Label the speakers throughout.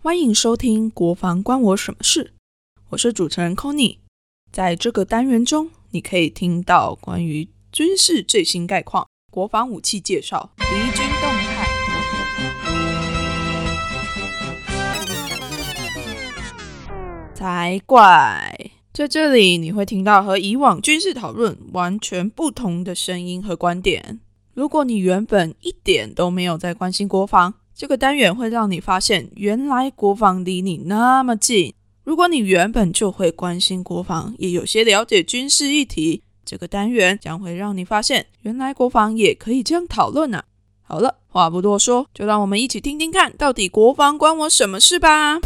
Speaker 1: 欢迎收听《国防关我什么事》，我是主持人 Conny 在这个单元中，你可以听到关于军事最新概况、国防武器介绍、敌军动态。才怪！在这里，你会听到和以往军事讨论完全不同的声音和观点。如果你原本一点都没有在关心国防，这个单元会让你发现，原来国防离你那么近。如果你原本就会关心国防，也有些了解军事议题，这个单元将会让你发现，原来国防也可以这样讨论呢！好了，话不多说，就让我们一起听听看，到底国防关我什么事吧。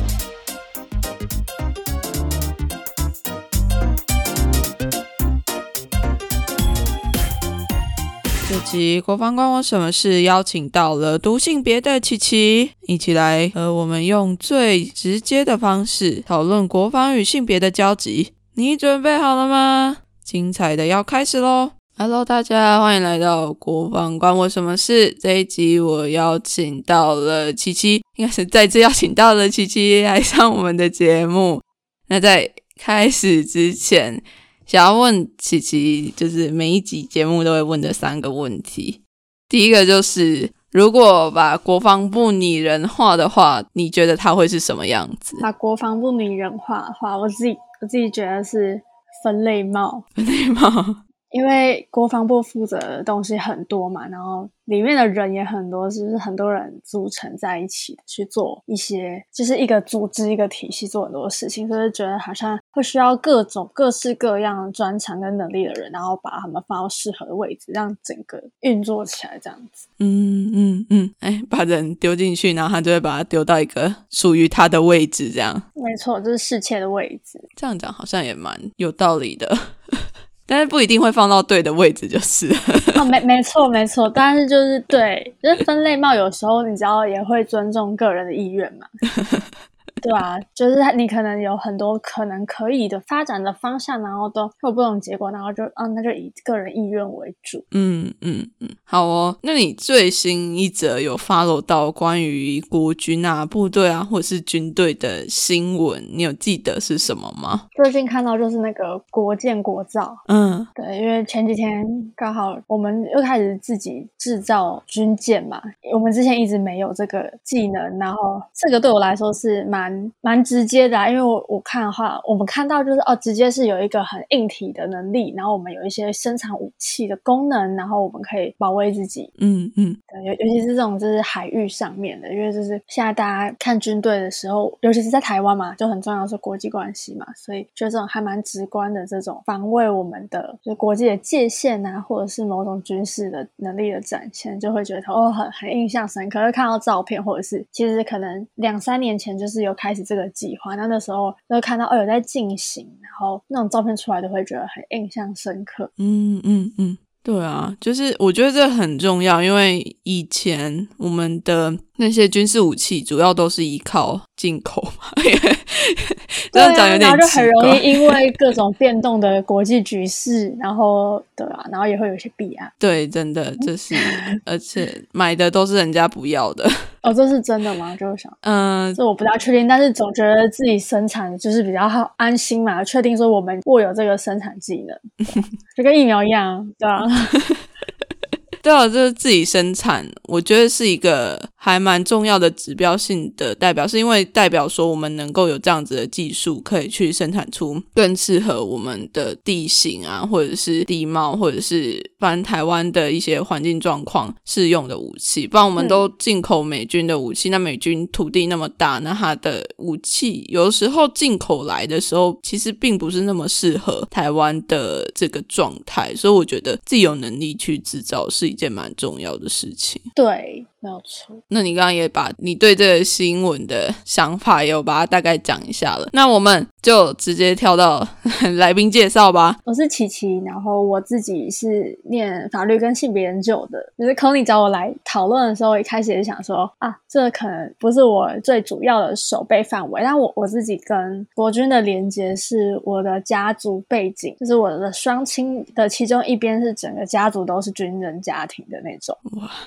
Speaker 1: 这集国防关我什么事？邀请到了读性别的琪琪，一起来和我们用最直接的方式讨论国防与性别的交集。你准备好了吗？精彩的要开始喽！Hello，大家欢迎来到国防关我什么事？这一集我邀请到了琪琪，应该是再次邀请到了琪琪来上我们的节目。那在开始之前。想要问琪琪，就是每一集节目都会问的三个问题。第一个就是，如果把国防部拟人化的话，你觉得它会是什么样子？
Speaker 2: 把国防部拟人化的话，我自己我自己觉得是分类帽，
Speaker 1: 分类帽。
Speaker 2: 因为国防部负责的东西很多嘛，然后里面的人也很多，就是很多人组成在一起去做一些，就是一个组织一个体系做很多事情，所以觉得好像会需要各种各式各样专长跟能力的人，然后把他们放到适合的位置，让整个运作起来这样子。
Speaker 1: 嗯嗯嗯，哎，把人丢进去，然后他就会把他丢到一个属于他的位置，这样。
Speaker 2: 没错，就是侍妾的位置。
Speaker 1: 这样讲好像也蛮有道理的。但是不一定会放到对的位置，就是
Speaker 2: 哦，没没错没错，但是就是对，就是分类帽有时候你知道也会尊重个人的意愿嘛。对啊，就是你可能有很多可能可以的发展的方向，然后都有不同结果，然后就啊，那就以个人意愿为主。
Speaker 1: 嗯嗯嗯，好哦。那你最新一则有 follow 到关于国军啊、部队啊，或者是军队的新闻，你有记得是什么吗？
Speaker 2: 最近看到就是那个国建国造。嗯，对，因为前几天刚好我们又开始自己制造军舰嘛，我们之前一直没有这个技能，然后这个对我来说是蛮。蛮直接的，啊因为我我看的话，我们看到就是哦，直接是有一个很硬体的能力，然后我们有一些生产武器的功能，然后我们可以保卫自己。嗯嗯，对，尤尤其是这种就是海域上面的，因为就是现在大家看军队的时候，尤其是在台湾嘛，就很重要是国际关系嘛，所以就这种还蛮直观的这种防卫我们的就国际的界限啊，或者是某种军事的能力的展现，就会觉得哦很很印象深刻。看到照片或者是其实可能两三年前就是有。开始这个计划，那那时候就看到哦有在进行，然后那种照片出来都会觉得很印象深刻。
Speaker 1: 嗯嗯嗯，对啊，就是我觉得这很重要，因为以前我们的那些军事武器主要都是依靠进口嘛，这样讲有点
Speaker 2: 然后就很容易 因为各种变动的国际局势，然后对啊，然后也会有一些弊案。
Speaker 1: 对，真的这是，而且买的都是人家不要的。
Speaker 2: 哦，这是真的吗？就是想，嗯，这我不大确定，但是总觉得自己生产就是比较好安心嘛，确定说我们握有这个生产技能，就跟疫苗一样，对啊。
Speaker 1: 对啊，就是自己生产，我觉得是一个还蛮重要的指标性的代表，是因为代表说我们能够有这样子的技术，可以去生产出更适合我们的地形啊，或者是地貌，或者是反正台湾的一些环境状况适用的武器。不然我们都进口美军的武器，那美军土地那么大，那它的武器有时候进口来的时候，其实并不是那么适合台湾的这个状态，所以我觉得自己有能力去制造是。一件蛮重要的事情，
Speaker 2: 对，没有错。
Speaker 1: 那你刚刚也把你对这个新闻的想法，也有把它大概讲一下了。那我们就直接跳到 来宾介绍吧。
Speaker 2: 我是琪琪，然后我自己是念法律跟性别研究的。就是 Kony 找我来讨论的时候，一开始也想说啊，这可能不是我最主要的守备范围。但我我自己跟国军的连接是我的家族背景，就是我的双亲的其中一边是整个家族都是军人家。家庭的那种，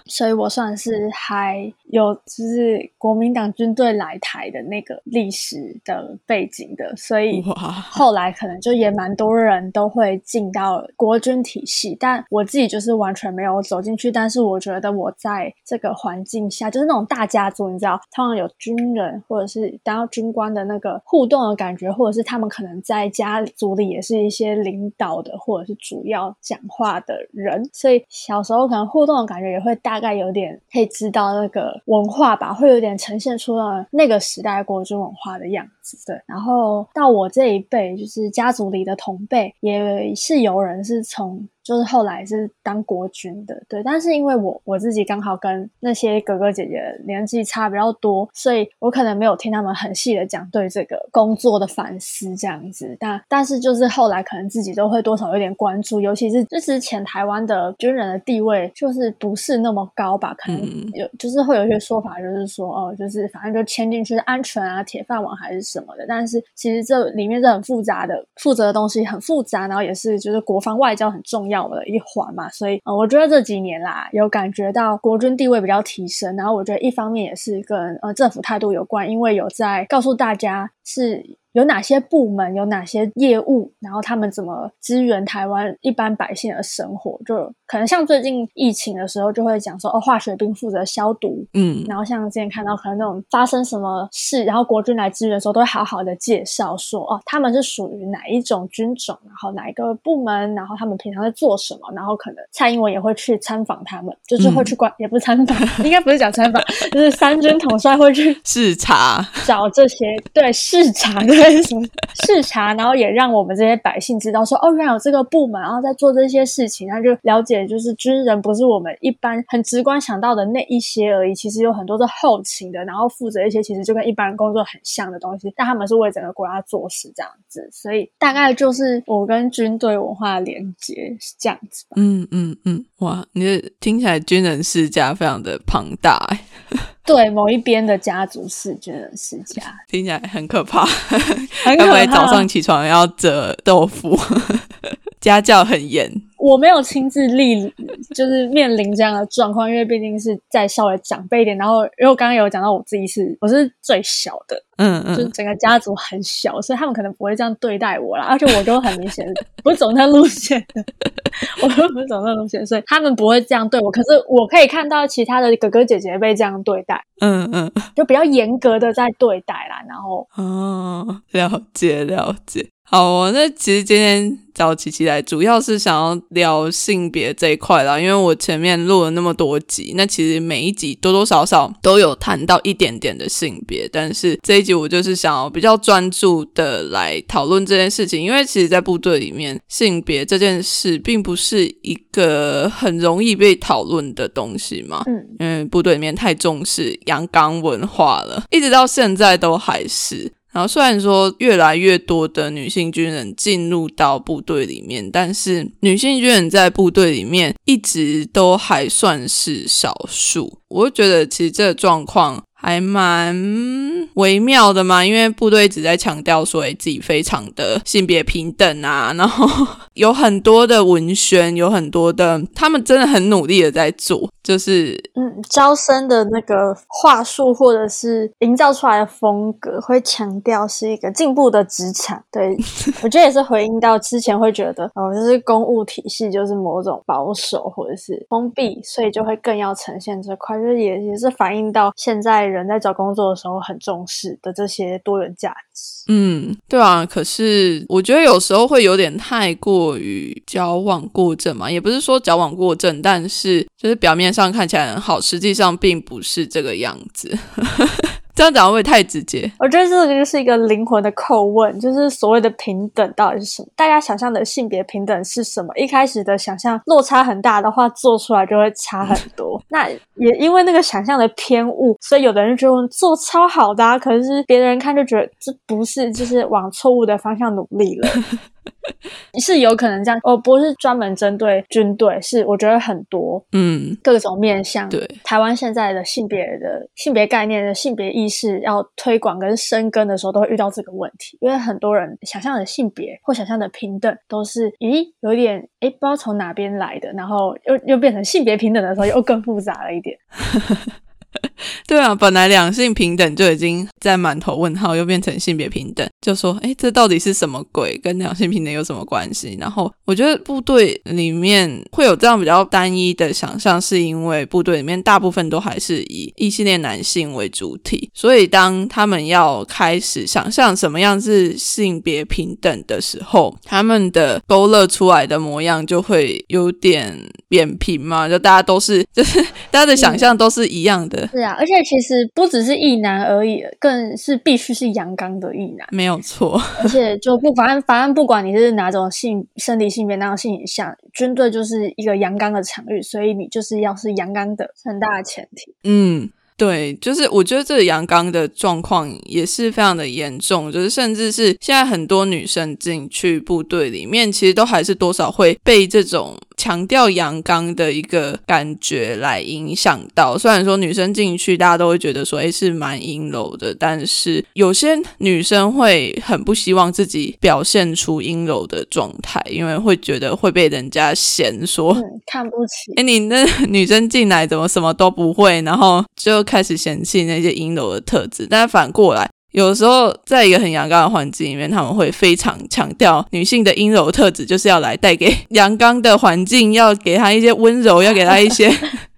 Speaker 2: 所以我算是还有就是国民党军队来台的那个历史的背景的，所以后来可能就也蛮多人都会进到国军体系。但我自己就是完全没有走进去，但是我觉得我在这个环境下，就是那种大家族，你知道，通常有军人或者是当到军官的那个互动的感觉，或者是他们可能在家族里也是一些领导的或者是主要讲话的人，所以小时候可能互动的感觉也会大概有点可以知道那个文化吧，会有点呈现出了那个时代国族文化的样子。对，然后到我这一辈，就是家族里的同辈，也是有人是从。就是后来是当国军的，对，但是因为我我自己刚好跟那些哥哥姐姐年纪差比较多，所以我可能没有听他们很细的讲对这个工作的反思这样子。但但是就是后来可能自己都会多少有点关注，尤其是这之前台湾的军人的地位就是不是那么高吧？可能有就是会有一些说法，就是说哦，就是反正就签进去安全啊，铁饭碗还是什么的。但是其实这里面是很复杂的，负责的东西很复杂，然后也是就是国防外交很重要。要的一环嘛，所以呃，我觉得这几年啦，有感觉到国军地位比较提升，然后我觉得一方面也是跟呃政府态度有关，因为有在告诉大家是。有哪些部门有哪些业务，然后他们怎么支援台湾一般百姓的生活？就可能像最近疫情的时候，就会讲说哦，化学兵负责消毒，嗯，然后像之前看到可能那种发生什么事，然后国军来支援的时候，都会好好的介绍说哦，他们是属于哪一种军种，然后哪一个部门，然后他们平常在做什么，然后可能蔡英文也会去参访他们，就是会去关，也不是参访，应该不是讲参访，就是三军统帅会去
Speaker 1: 视察，
Speaker 2: 找这些对视察对。视察，然后也让我们这些百姓知道说，哦，原来有这个部门，然后在做这些事情，然后就了解，就是军人不是我们一般很直观想到的那一些而已，其实有很多是后勤的，然后负责一些其实就跟一般人工作很像的东西，但他们是为整个国家做事这样子，所以大概就是我跟军队文化的连接是这样子。
Speaker 1: 嗯嗯嗯，哇，你的听起来军人世家非常的庞大。
Speaker 2: 对某一边的家族是军人世家，
Speaker 1: 听起来很可怕。会不会早上起床要折豆腐？家教很严。
Speaker 2: 我没有亲自历，就是面临这样的状况，因为毕竟是在稍微长辈一点。然后，因为我刚刚有讲到我自己是我是最小的，嗯嗯，就整个家族很小，所以他们可能不会这样对待我啦。而且我都很明显 不是走那路线的，我都不是走那路线，所以他们不会这样对我。可是我可以看到其他的哥哥姐姐被这样对待，嗯嗯，就比较严格的在对待啦。然后，
Speaker 1: 哦，了解了解。好，那其实今天找琪琪来，主要是想要聊性别这一块啦。因为我前面录了那么多集，那其实每一集多多少少都有谈到一点点的性别，但是这一集我就是想要比较专注的来讨论这件事情。因为其实，在部队里面，性别这件事并不是一个很容易被讨论的东西嘛。嗯，因为部队里面太重视阳刚文化了，一直到现在都还是。然后虽然说越来越多的女性军人进入到部队里面，但是女性军人在部队里面一直都还算是少数。我觉得其实这个状况。还蛮微妙的嘛，因为部队一直在强调说自己非常的性别平等啊，然后有很多的文宣，有很多的，他们真的很努力的在做，就是
Speaker 2: 嗯，招生的那个话术或者是营造出来的风格，会强调是一个进步的职场。对我觉得也是回应到之前会觉得哦，就是公务体系就是某种保守或者是封闭，所以就会更要呈现这块，就是也也是反映到现在。人在找工作的时候很重视的这些多元价值，
Speaker 1: 嗯，对啊。可是我觉得有时候会有点太过于矫枉过正嘛，也不是说矫枉过正，但是就是表面上看起来很好，实际上并不是这个样子。这样讲会不会太直接？
Speaker 2: 我觉得这个就是一个灵魂的叩问，就是所谓的平等到底是什么？大家想象的性别平等是什么？一开始的想象落差很大的话，做出来就会差很多。那也因为那个想象的偏误，所以有的人就做超好的，啊可是别人看就觉得这不是，就是往错误的方向努力了。是有可能这样，我不是专门针对军队，是我觉得很多，嗯，各种面向。
Speaker 1: 对
Speaker 2: 台湾现在的性别的性别概念的性别意识要推广跟生根的时候，都会遇到这个问题，因为很多人想象的性别或想象的平等，都是咦有一点诶不知道从哪边来的，然后又又变成性别平等的时候，又更复杂了一点。
Speaker 1: 对啊，本来两性平等就已经在满头问号，又变成性别平等，就说哎，这到底是什么鬼？跟两性平等有什么关系？然后我觉得部队里面会有这样比较单一的想象，是因为部队里面大部分都还是以异性恋男性为主体，所以当他们要开始想象什么样是性别平等的时候，他们的勾勒出来的模样就会有点扁平嘛，就大家都是，就是 大家的想象都是一样的。
Speaker 2: 是啊，而且其实不只是异男而已，更是必须是阳刚的异男，
Speaker 1: 没有错。
Speaker 2: 而且就不反正反正不管你是哪种性生理性别，哪种性倾向，军队就是一个阳刚的场域，所以你就是要是阳刚的，很大的前提。
Speaker 1: 嗯。对，就是我觉得这个阳刚的状况也是非常的严重，就是甚至是现在很多女生进去部队里面，其实都还是多少会被这种强调阳刚的一个感觉来影响到。虽然说女生进去，大家都会觉得说，哎，是蛮阴柔的，但是有些女生会很不希望自己表现出阴柔的状态，因为会觉得会被人家嫌说
Speaker 2: 看不起。
Speaker 1: 哎，你那女生进来怎么什么都不会，然后就。开始嫌弃那些阴柔的特质，但是反过来，有时候在一个很阳刚的环境里面，他们会非常强调女性的阴柔特质，就是要来带给阳刚的环境，要给他一些温柔，要给他一些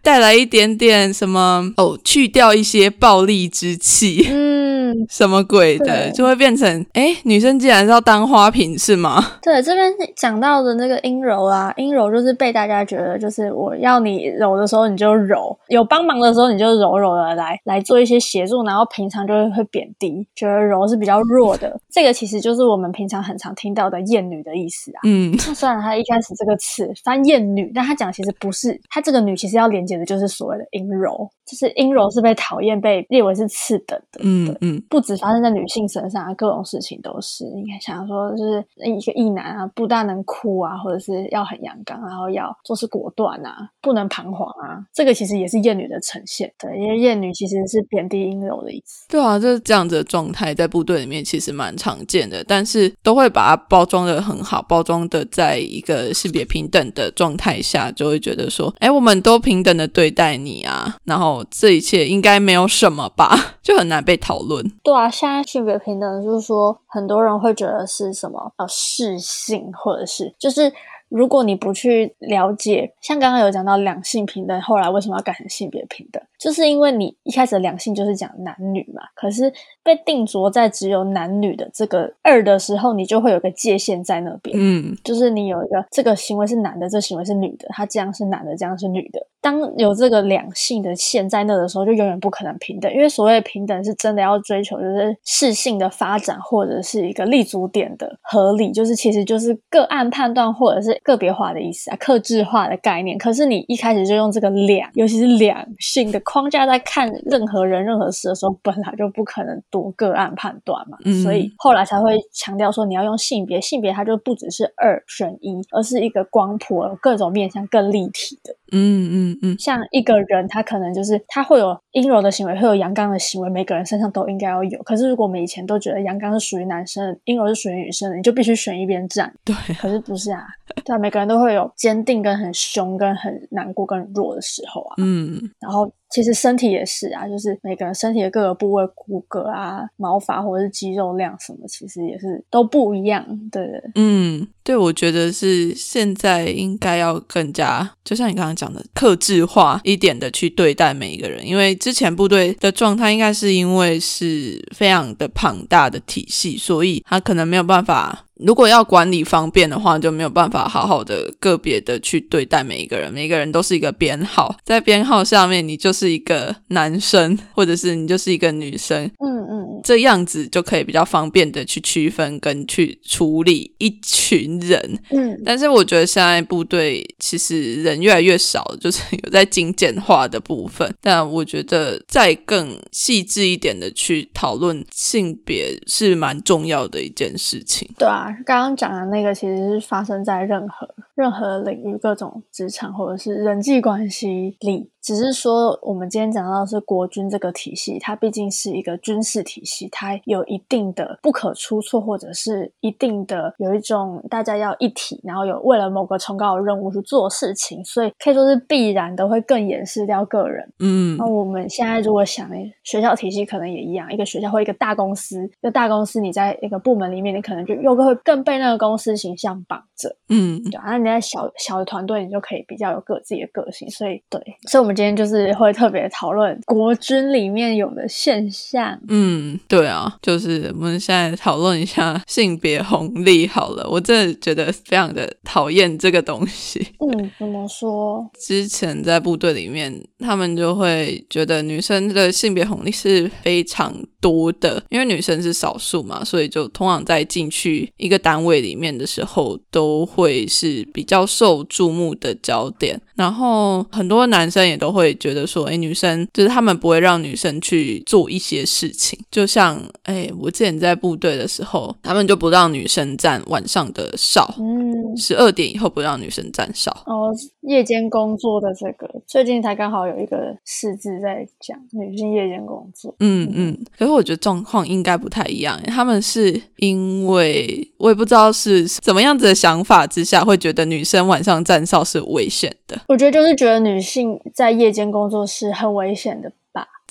Speaker 1: 带来一点点什么哦，去掉一些暴力之气。嗯 什么鬼的，就会变成哎，女生竟然是要当花瓶是吗？
Speaker 2: 对，这边讲到的那个阴柔啊，阴柔就是被大家觉得就是我要你柔的时候你就柔，有帮忙的时候你就柔柔的来来做一些协助，然后平常就会会贬低，觉得柔是比较弱的。这个其实就是我们平常很常听到的厌女的意思啊。嗯，那虽然他一开始这个词翻厌女，但他讲其实不是，他这个女其实要连接的就是所谓的阴柔，就是阴柔是被讨厌被列为是次等的。嗯嗯。不止发生在女性身上，各种事情都是。你看，想说就是一个异男啊，不但能哭啊，或者是要很阳刚，然后要做事果断啊，不能彷徨啊。这个其实也是厌女的呈现。对，因为厌女其实是贬低阴柔的意思。
Speaker 1: 对啊，就是这样子的状态，在部队里面其实蛮常见的，但是都会把它包装的很好，包装的在一个性别平等的状态下，就会觉得说，哎，我们都平等的对待你啊，然后这一切应该没有什么吧，就很难被讨论。
Speaker 2: 对啊，现在性别平等就是说，很多人会觉得是什么呃适性，或者是就是如果你不去了解，像刚刚有讲到两性平等，后来为什么要改成性别平等？就是因为你一开始的两性就是讲男女嘛，可是被定着在只有男女的这个二的时候，你就会有个界限在那边，嗯，就是你有一个这个行为是男的，这行为是女的，他这样是男的，这样是女的。当有这个两性的线在那的时候，就永远不可能平等，因为所谓平等是真的要追求就是适性的发展，或者是一个立足点的合理，就是其实就是个案判断或者是个别化的意思啊，克制化的概念。可是你一开始就用这个两，尤其是两性的。框架在看任何人、任何事的时候，本来就不可能多个案判断嘛，所以后来才会强调说你要用性别，性别它就不只是二选一，而是一个光谱，各种面向更立体的。嗯嗯嗯，像一个人，他可能就是他会有阴柔的行为，会有阳刚的行为，每个人身上都应该要有。可是如果我们以前都觉得阳刚是属于男生，阴柔是属于女生的，你就必须选一边站。
Speaker 1: 对，
Speaker 2: 可是不是啊？对啊，每个人都会有坚定跟很凶、跟很难过、跟弱的时候啊。嗯，然后。其实身体也是啊，就是每个人身体的各个部位、骨骼啊、毛发或者是肌肉量什么，其实也是都不一样。对，
Speaker 1: 嗯，对，我觉得是现在应该要更加，就像你刚刚讲的，克制化一点的去对待每一个人，因为之前部队的状态应该是因为是非常的庞大的体系，所以他可能没有办法。如果要管理方便的话，就没有办法好好的个别的去对待每一个人，每一个人都是一个编号，在编号下面，你就是一个男生，或者是你就是一个女生，嗯嗯，这样子就可以比较方便的去区分跟去处理一群人，嗯，但是我觉得现在部队其实人越来越少，就是有在精简化的部分，但我觉得再更细致一点的去讨论性别是蛮重要的一件事情，
Speaker 2: 对啊。刚刚讲的那个其实是发生在任何任何领域、各种职场或者是人际关系里。只是说，我们今天讲到的是国军这个体系，它毕竟是一个军事体系，它有一定的不可出错，或者是一定的有一种大家要一体，然后有为了某个崇高的任务去做事情，所以可以说是必然的会更掩饰掉个人。嗯，那我们现在如果想，学校体系可能也一样，一个学校或一个大公司，一个大公司，你在一个部门里面，你可能就又会更被那个公司形象绑着。嗯，对，那你在小小的团队，你就可以比较有个自己的个性。所以，对，所以我们。今天就是会特别讨论国军里面有的现象。
Speaker 1: 嗯，对啊，就是我们现在讨论一下性别红利好了。我真的觉得非常的讨厌这个东西。
Speaker 2: 嗯，怎么说？
Speaker 1: 之前在部队里面，他们就会觉得女生的性别红利是非常多的，因为女生是少数嘛，所以就通常在进去一个单位里面的时候，都会是比较受注目的焦点。然后很多男生也都会觉得说，哎，女生就是他们不会让女生去做一些事情，就像，哎，我之前在部队的时候，他们就不让女生站晚上的哨，嗯，十二点以后不让女生站哨。
Speaker 2: 哦，夜间工作的这个，最近才刚好有一个事字在讲女性夜间工作。
Speaker 1: 嗯嗯，可是我觉得状况应该不太一样，他们是因为我也不知道是怎么样子的想法之下，会觉得女生晚上站哨是危险的。
Speaker 2: 我觉得就是觉得女性在夜间工作是很危险的。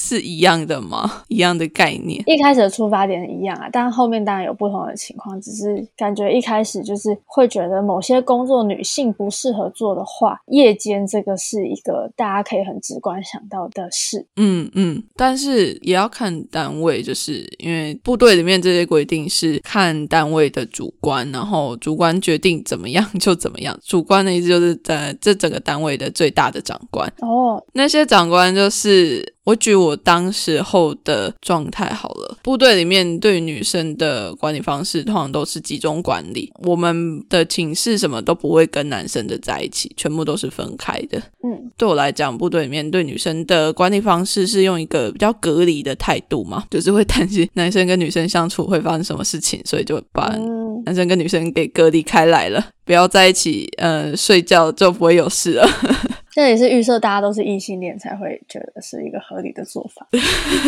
Speaker 1: 是一样的吗？一样的概念。
Speaker 2: 一开始的出发点一样啊，但后面当然有不同的情况。只是感觉一开始就是会觉得某些工作女性不适合做的话，夜间这个是一个大家可以很直观想到的事。
Speaker 1: 嗯嗯，但是也要看单位，就是因为部队里面这些规定是看单位的主观，然后主观决定怎么样就怎么样。主观的意思就是在这整个单位的最大的长官。哦，那些长官就是。我举我当时候的状态好了，部队里面对女生的管理方式通常都是集中管理，我们的寝室什么都不会跟男生的在一起，全部都是分开的。嗯，对我来讲，部队里面对女生的管理方式是用一个比较隔离的态度嘛，就是会担心男生跟女生相处会发生什么事情，所以就把男生跟女生给隔离开来了，不要在一起，呃，睡觉就不会有事了。
Speaker 2: 这也是预设大家都是异性恋才会觉得是一个合理的做法，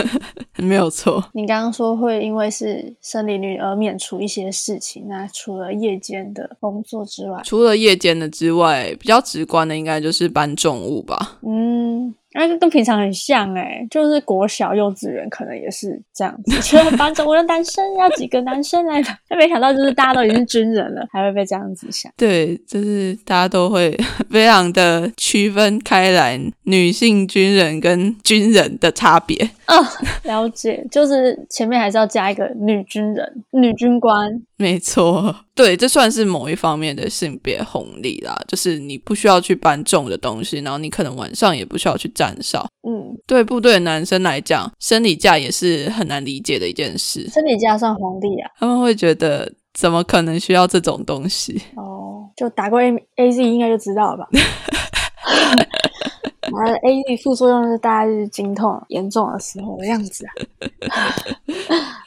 Speaker 1: 没有错。
Speaker 2: 你刚刚说会因为是生理女而免除一些事情，那除了夜间的工作之外，
Speaker 1: 除了夜间的之外，比较直观的应该就是搬重物吧。嗯。
Speaker 2: 那跟平常很像哎，就是国小幼稚园可能也是这样子，就班中我的男生要几个男生来，但没想到就是大家都已经是军人了，还会被这样子想。
Speaker 1: 对，就是大家都会 非常的区分开来，女性军人跟军人的差别。
Speaker 2: 啊，了解，就是前面还是要加一个女军人、女军官。
Speaker 1: 没错，对，这算是某一方面的性别红利啦，就是你不需要去搬重的东西，然后你可能晚上也不需要去站哨。嗯，对部队的男生来讲，生理假也是很难理解的一件事。
Speaker 2: 生理假算红利啊？
Speaker 1: 他们会觉得怎么可能需要这种东西？
Speaker 2: 哦，就打过 A A Z 应该就知道了吧。啊，A D 副作用是大概是经痛严重的时候的样子啊。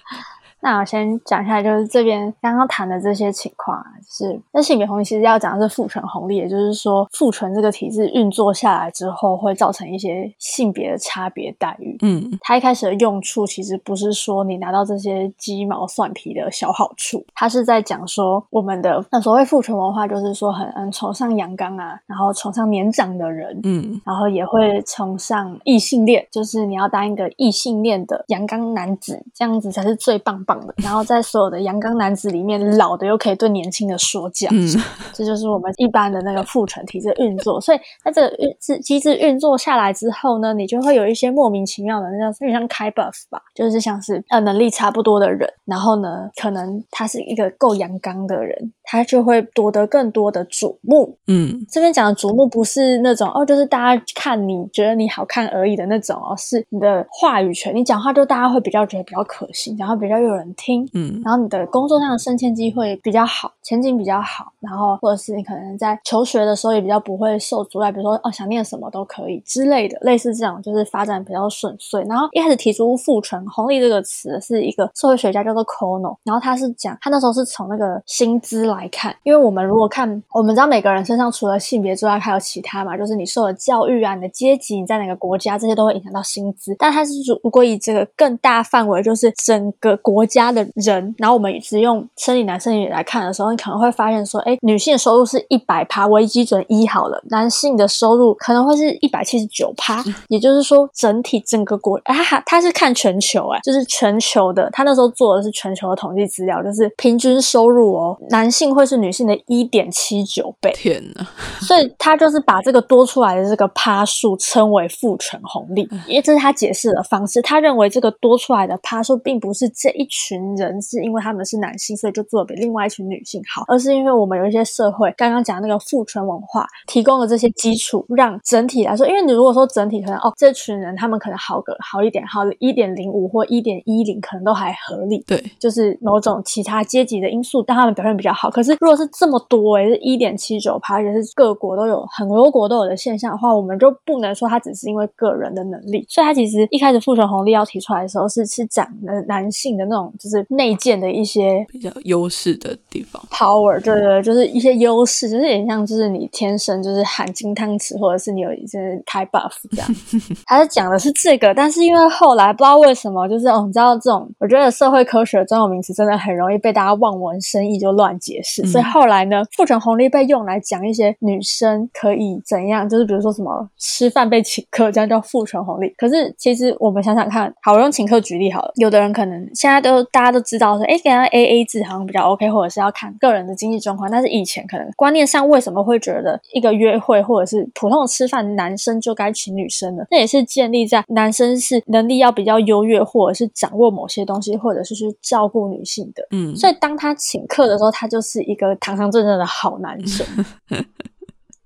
Speaker 2: 那我先讲一下，就是这边刚刚谈的这些情况啊，是那性别红利其实要讲的是父权红利，也就是说父权这个体制运作下来之后，会造成一些性别的差别待遇。嗯，它一开始的用处其实不是说你拿到这些鸡毛蒜皮的小好处，它是在讲说我们的那所谓父权文化，就是说很嗯崇尚阳刚啊，然后崇尚年长的人，嗯，然后也会崇尚异性恋，就是你要当一个异性恋的阳刚男子，这样子才是最棒棒。然后在所有的阳刚男子里面，老的又可以对年轻的说教，嗯这就是我们一般的那个父权体制运作。所以在这个运制机制运作下来之后呢，你就会有一些莫名其妙的，那叫有点像开 buff 吧，就是像是呃能力差不多的人，然后呢，可能他是一个够阳刚的人，他就会夺得更多的瞩目。嗯，这边讲的瞩目不是那种哦，就是大家看你觉得你好看而已的那种哦，是你的话语权，你讲话就大家会比较觉得比较可信，然后比较有人。人听，嗯，然后你的工作上的升迁机会比较好，前景比较好，然后或者是你可能在求学的时候也比较不会受阻碍，比如说哦想念什么都可以之类的，类似这样就是发展比较顺遂。然后一开始提出父权红利这个词是一个社会学家叫做 Kono，然后他是讲他那时候是从那个薪资来看，因为我们如果看我们知道每个人身上除了性别之外还有其他嘛，就是你受的教育啊、你的阶级、你在哪个国家这些都会影响到薪资，但他是如果以这个更大范围，就是整个国家的人，然后我们只用生理男生理女来看的时候，你可能会发现说，哎，女性的收入是一百趴为基准一好了，男性的收入可能会是一百七十九趴，也就是说整体整个国，哎，他他是看全球，哎，就是全球的，他那时候做的是全球的统计资料，就是平均收入哦，男性会是女性的一点七九倍，
Speaker 1: 天呐！
Speaker 2: 所以他就是把这个多出来的这个趴数称为父权红利，因为这是他解释的方式，他认为这个多出来的趴数并不是这一群人是因为他们是男性，所以就做的比另外一群女性好，而是因为我们有一些社会刚刚讲那个父权文化提供了这些基础，让整体来说，因为你如果说整体可能哦，这群人他们可能好个好一点，好一点零五或一点一零可能都还合理，
Speaker 1: 对，
Speaker 2: 就是某种其他阶级的因素让他们表现比较好。可是如果是这么多诶，是一点七九趴，也是各国都有很多国都有的现象的话，我们就不能说它只是因为个人的能力。所以它其实一开始父权红利要提出来的时候，是是讲的男性的那种就是内建的一些
Speaker 1: 比较优势的地方
Speaker 2: ，power，对对，就是一些优势，就是有点像就是你天生就是含金汤匙，或者是你有一些开 buff 这样。他是讲的是这个，但是因为后来不知道为什么，就是哦，你知道这种，我觉得社会科学专有名词真的很容易被大家望文生义就乱解释，所以后来呢，父权红利被用来讲一些女生可以怎样，就是比如说什么吃饭被请客，这样叫父权红利。可是其实我们想想看，好，我用请客举例好了，有的人可能现在都大家都知道说，哎，给他 A A 制好像比较 OK，或者是要看个人的经济状况。但是以前可能观念上为什么会觉得一个约会或者是普通的吃饭，男生就该请女生呢？那也是建立在男生是能力要比较优越，或者是掌握某些东西，或者是去照顾女性的。嗯，所以当他请客的时候，他就是一个堂堂正正的好男生。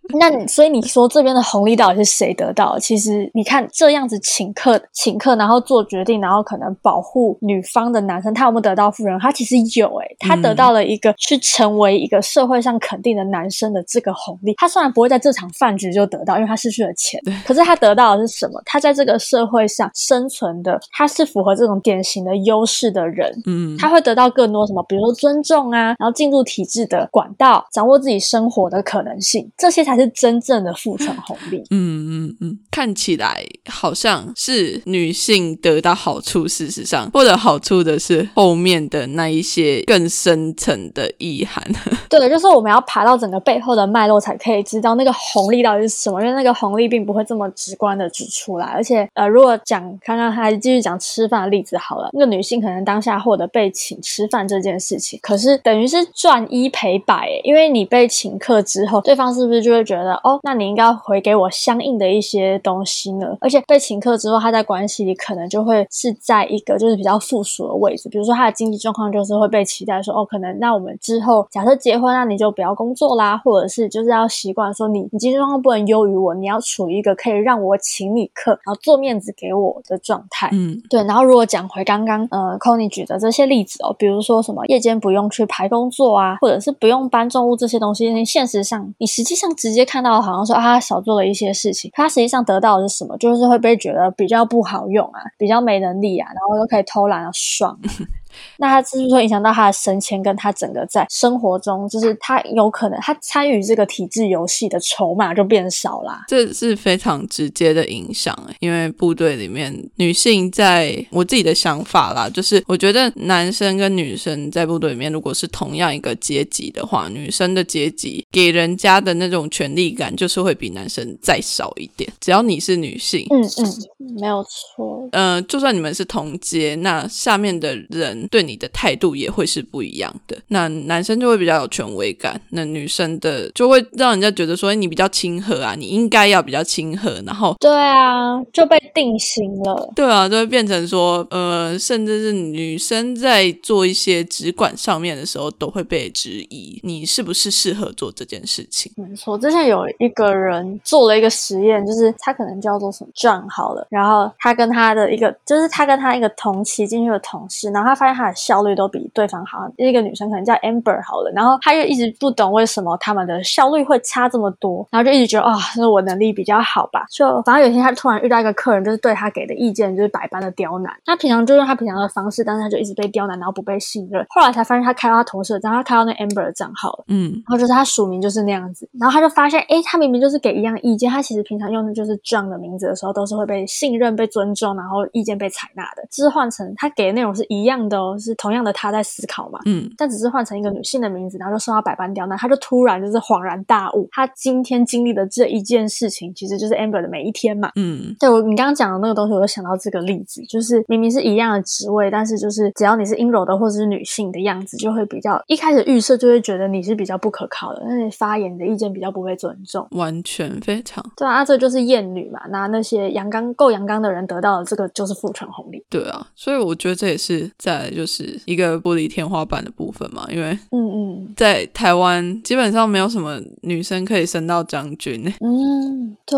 Speaker 2: 那你所以你说这边的红利到底是谁得到？其实你看这样子请客请客，然后做决定，然后可能保护女方的男生，他有没有得到富人？他其实有诶，他得到了一个去成为一个社会上肯定的男生的这个红利。他虽然不会在这场饭局就得到，因为他失去了钱，可是他得到的是什么？他在这个社会上生存的，他是符合这种典型的优势的人。嗯，他会得到更多什么？比如说尊重啊，然后进入体制的管道，掌握自己生活的可能性，这些才。是真正的父权红利。
Speaker 1: 嗯嗯嗯，看起来好像是女性得到好处，事实上获得好处的是后面的那一些更深层的意涵。
Speaker 2: 对，就是我们要爬到整个背后的脉络，才可以知道那个红利到底是什么。因为那个红利并不会这么直观的指出来。而且，呃，如果讲刚刚还继续讲吃饭的例子好了，那个女性可能当下获得被请吃饭这件事情，可是等于是赚一赔百，因为你被请客之后，对方是不是就会？觉得哦，那你应该回给我相应的一些东西呢。而且被请客之后，他在关系里可能就会是在一个就是比较附属的位置。比如说他的经济状况就是会被期待说哦，可能那我们之后假设结婚，那你就不要工作啦，或者是就是要习惯说你你经济状况不能优于我，你要处于一个可以让我请你客，然后做面子给我的状态。嗯，对。然后如果讲回刚刚呃 c o n y 举的这些例子哦，比如说什么夜间不用去排工作啊，或者是不用搬重物这些东西，现实上你实际上直直直接看到好像说他少做了一些事情，他实际上得到的是什么？就是会被觉得比较不好用啊，比较没能力啊，然后又可以偷懒啊，爽。那他是不是说影响到他的升迁，跟他整个在生活中，就是他有可能他参与这个体制游戏的筹码就变少啦？
Speaker 1: 这是非常直接的影响因为部队里面女性，在我自己的想法啦，就是我觉得男生跟女生在部队里面，如果是同样一个阶级的话，女生的阶级给人家的那种权力感，就是会比男生再少一点。只要你是女性，
Speaker 2: 嗯嗯，没有错。
Speaker 1: 呃，就算你们是同阶，那下面的人。对你的态度也会是不一样的。那男生就会比较有权威感，那女生的就会让人家觉得说你比较亲和啊，你应该要比较亲和。然后
Speaker 2: 对啊，就被定型了。
Speaker 1: 对啊，就会变成说，呃，甚至是女生在做一些直管上面的时候，都会被质疑你是不是适合做这件事情。
Speaker 2: 没错，之前有一个人做了一个实验，就是他可能叫做什么 John 好了，然后他跟他的一个，就是他跟他一个同期进去的同事，然后他发现。他的效率都比对方好。一个女生可能叫 Amber 好了，然后她又一直不懂为什么他们的效率会差这么多，然后就一直觉得啊，是我能力比较好吧。就反正有一天她突然遇到一个客人，就是对她给的意见就是百般的刁难。她平常就用她平常的方式，但是她就一直被刁难，然后不被信任。后来才发现她开到她同事的账号，她开到那 Amber 的账号了，嗯，然后就是她署名就是那样子，然后她就发现，哎，她明明就是给一样意见，她其实平常用的就是 John 的名字的时候，都是会被信任、被尊重，然后意见被采纳的。只是换成她给的内容是一样的哦，是同样的他在思考嘛，嗯，但只是换成一个女性的名字，然后就受到百般刁难，他就突然就是恍然大悟，他今天经历的这一件事情，其实就是 Amber 的每一天嘛，嗯，对我你刚刚讲的那个东西，我就想到这个例子，就是明明是一样的职位，但是就是只要你是阴柔的或者是女性的样子，就会比较一开始预设就会觉得你是比较不可靠的，那你发言的意见比较不被尊重，
Speaker 1: 完全非常
Speaker 2: 对啊，这就是厌女嘛，那那些阳刚够阳刚的人得到的这个就是父权红利，
Speaker 1: 对啊，所以我觉得这也是在就是一个玻璃天花板的部分嘛，因为嗯嗯，在台湾基本上没有什么女生可以升到将军，
Speaker 2: 嗯，对，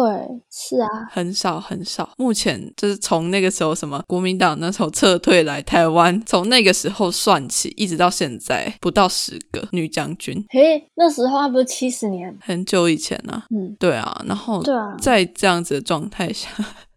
Speaker 2: 是啊，
Speaker 1: 很少很少，目前就是从那个时候什么国民党那时候撤退来台湾，从那个时候算起，一直到现在不到十个女将军，
Speaker 2: 嘿，那时候还不是七十年，
Speaker 1: 很久以前呢，嗯，对啊，然后
Speaker 2: 对啊，
Speaker 1: 在这样子的状态下。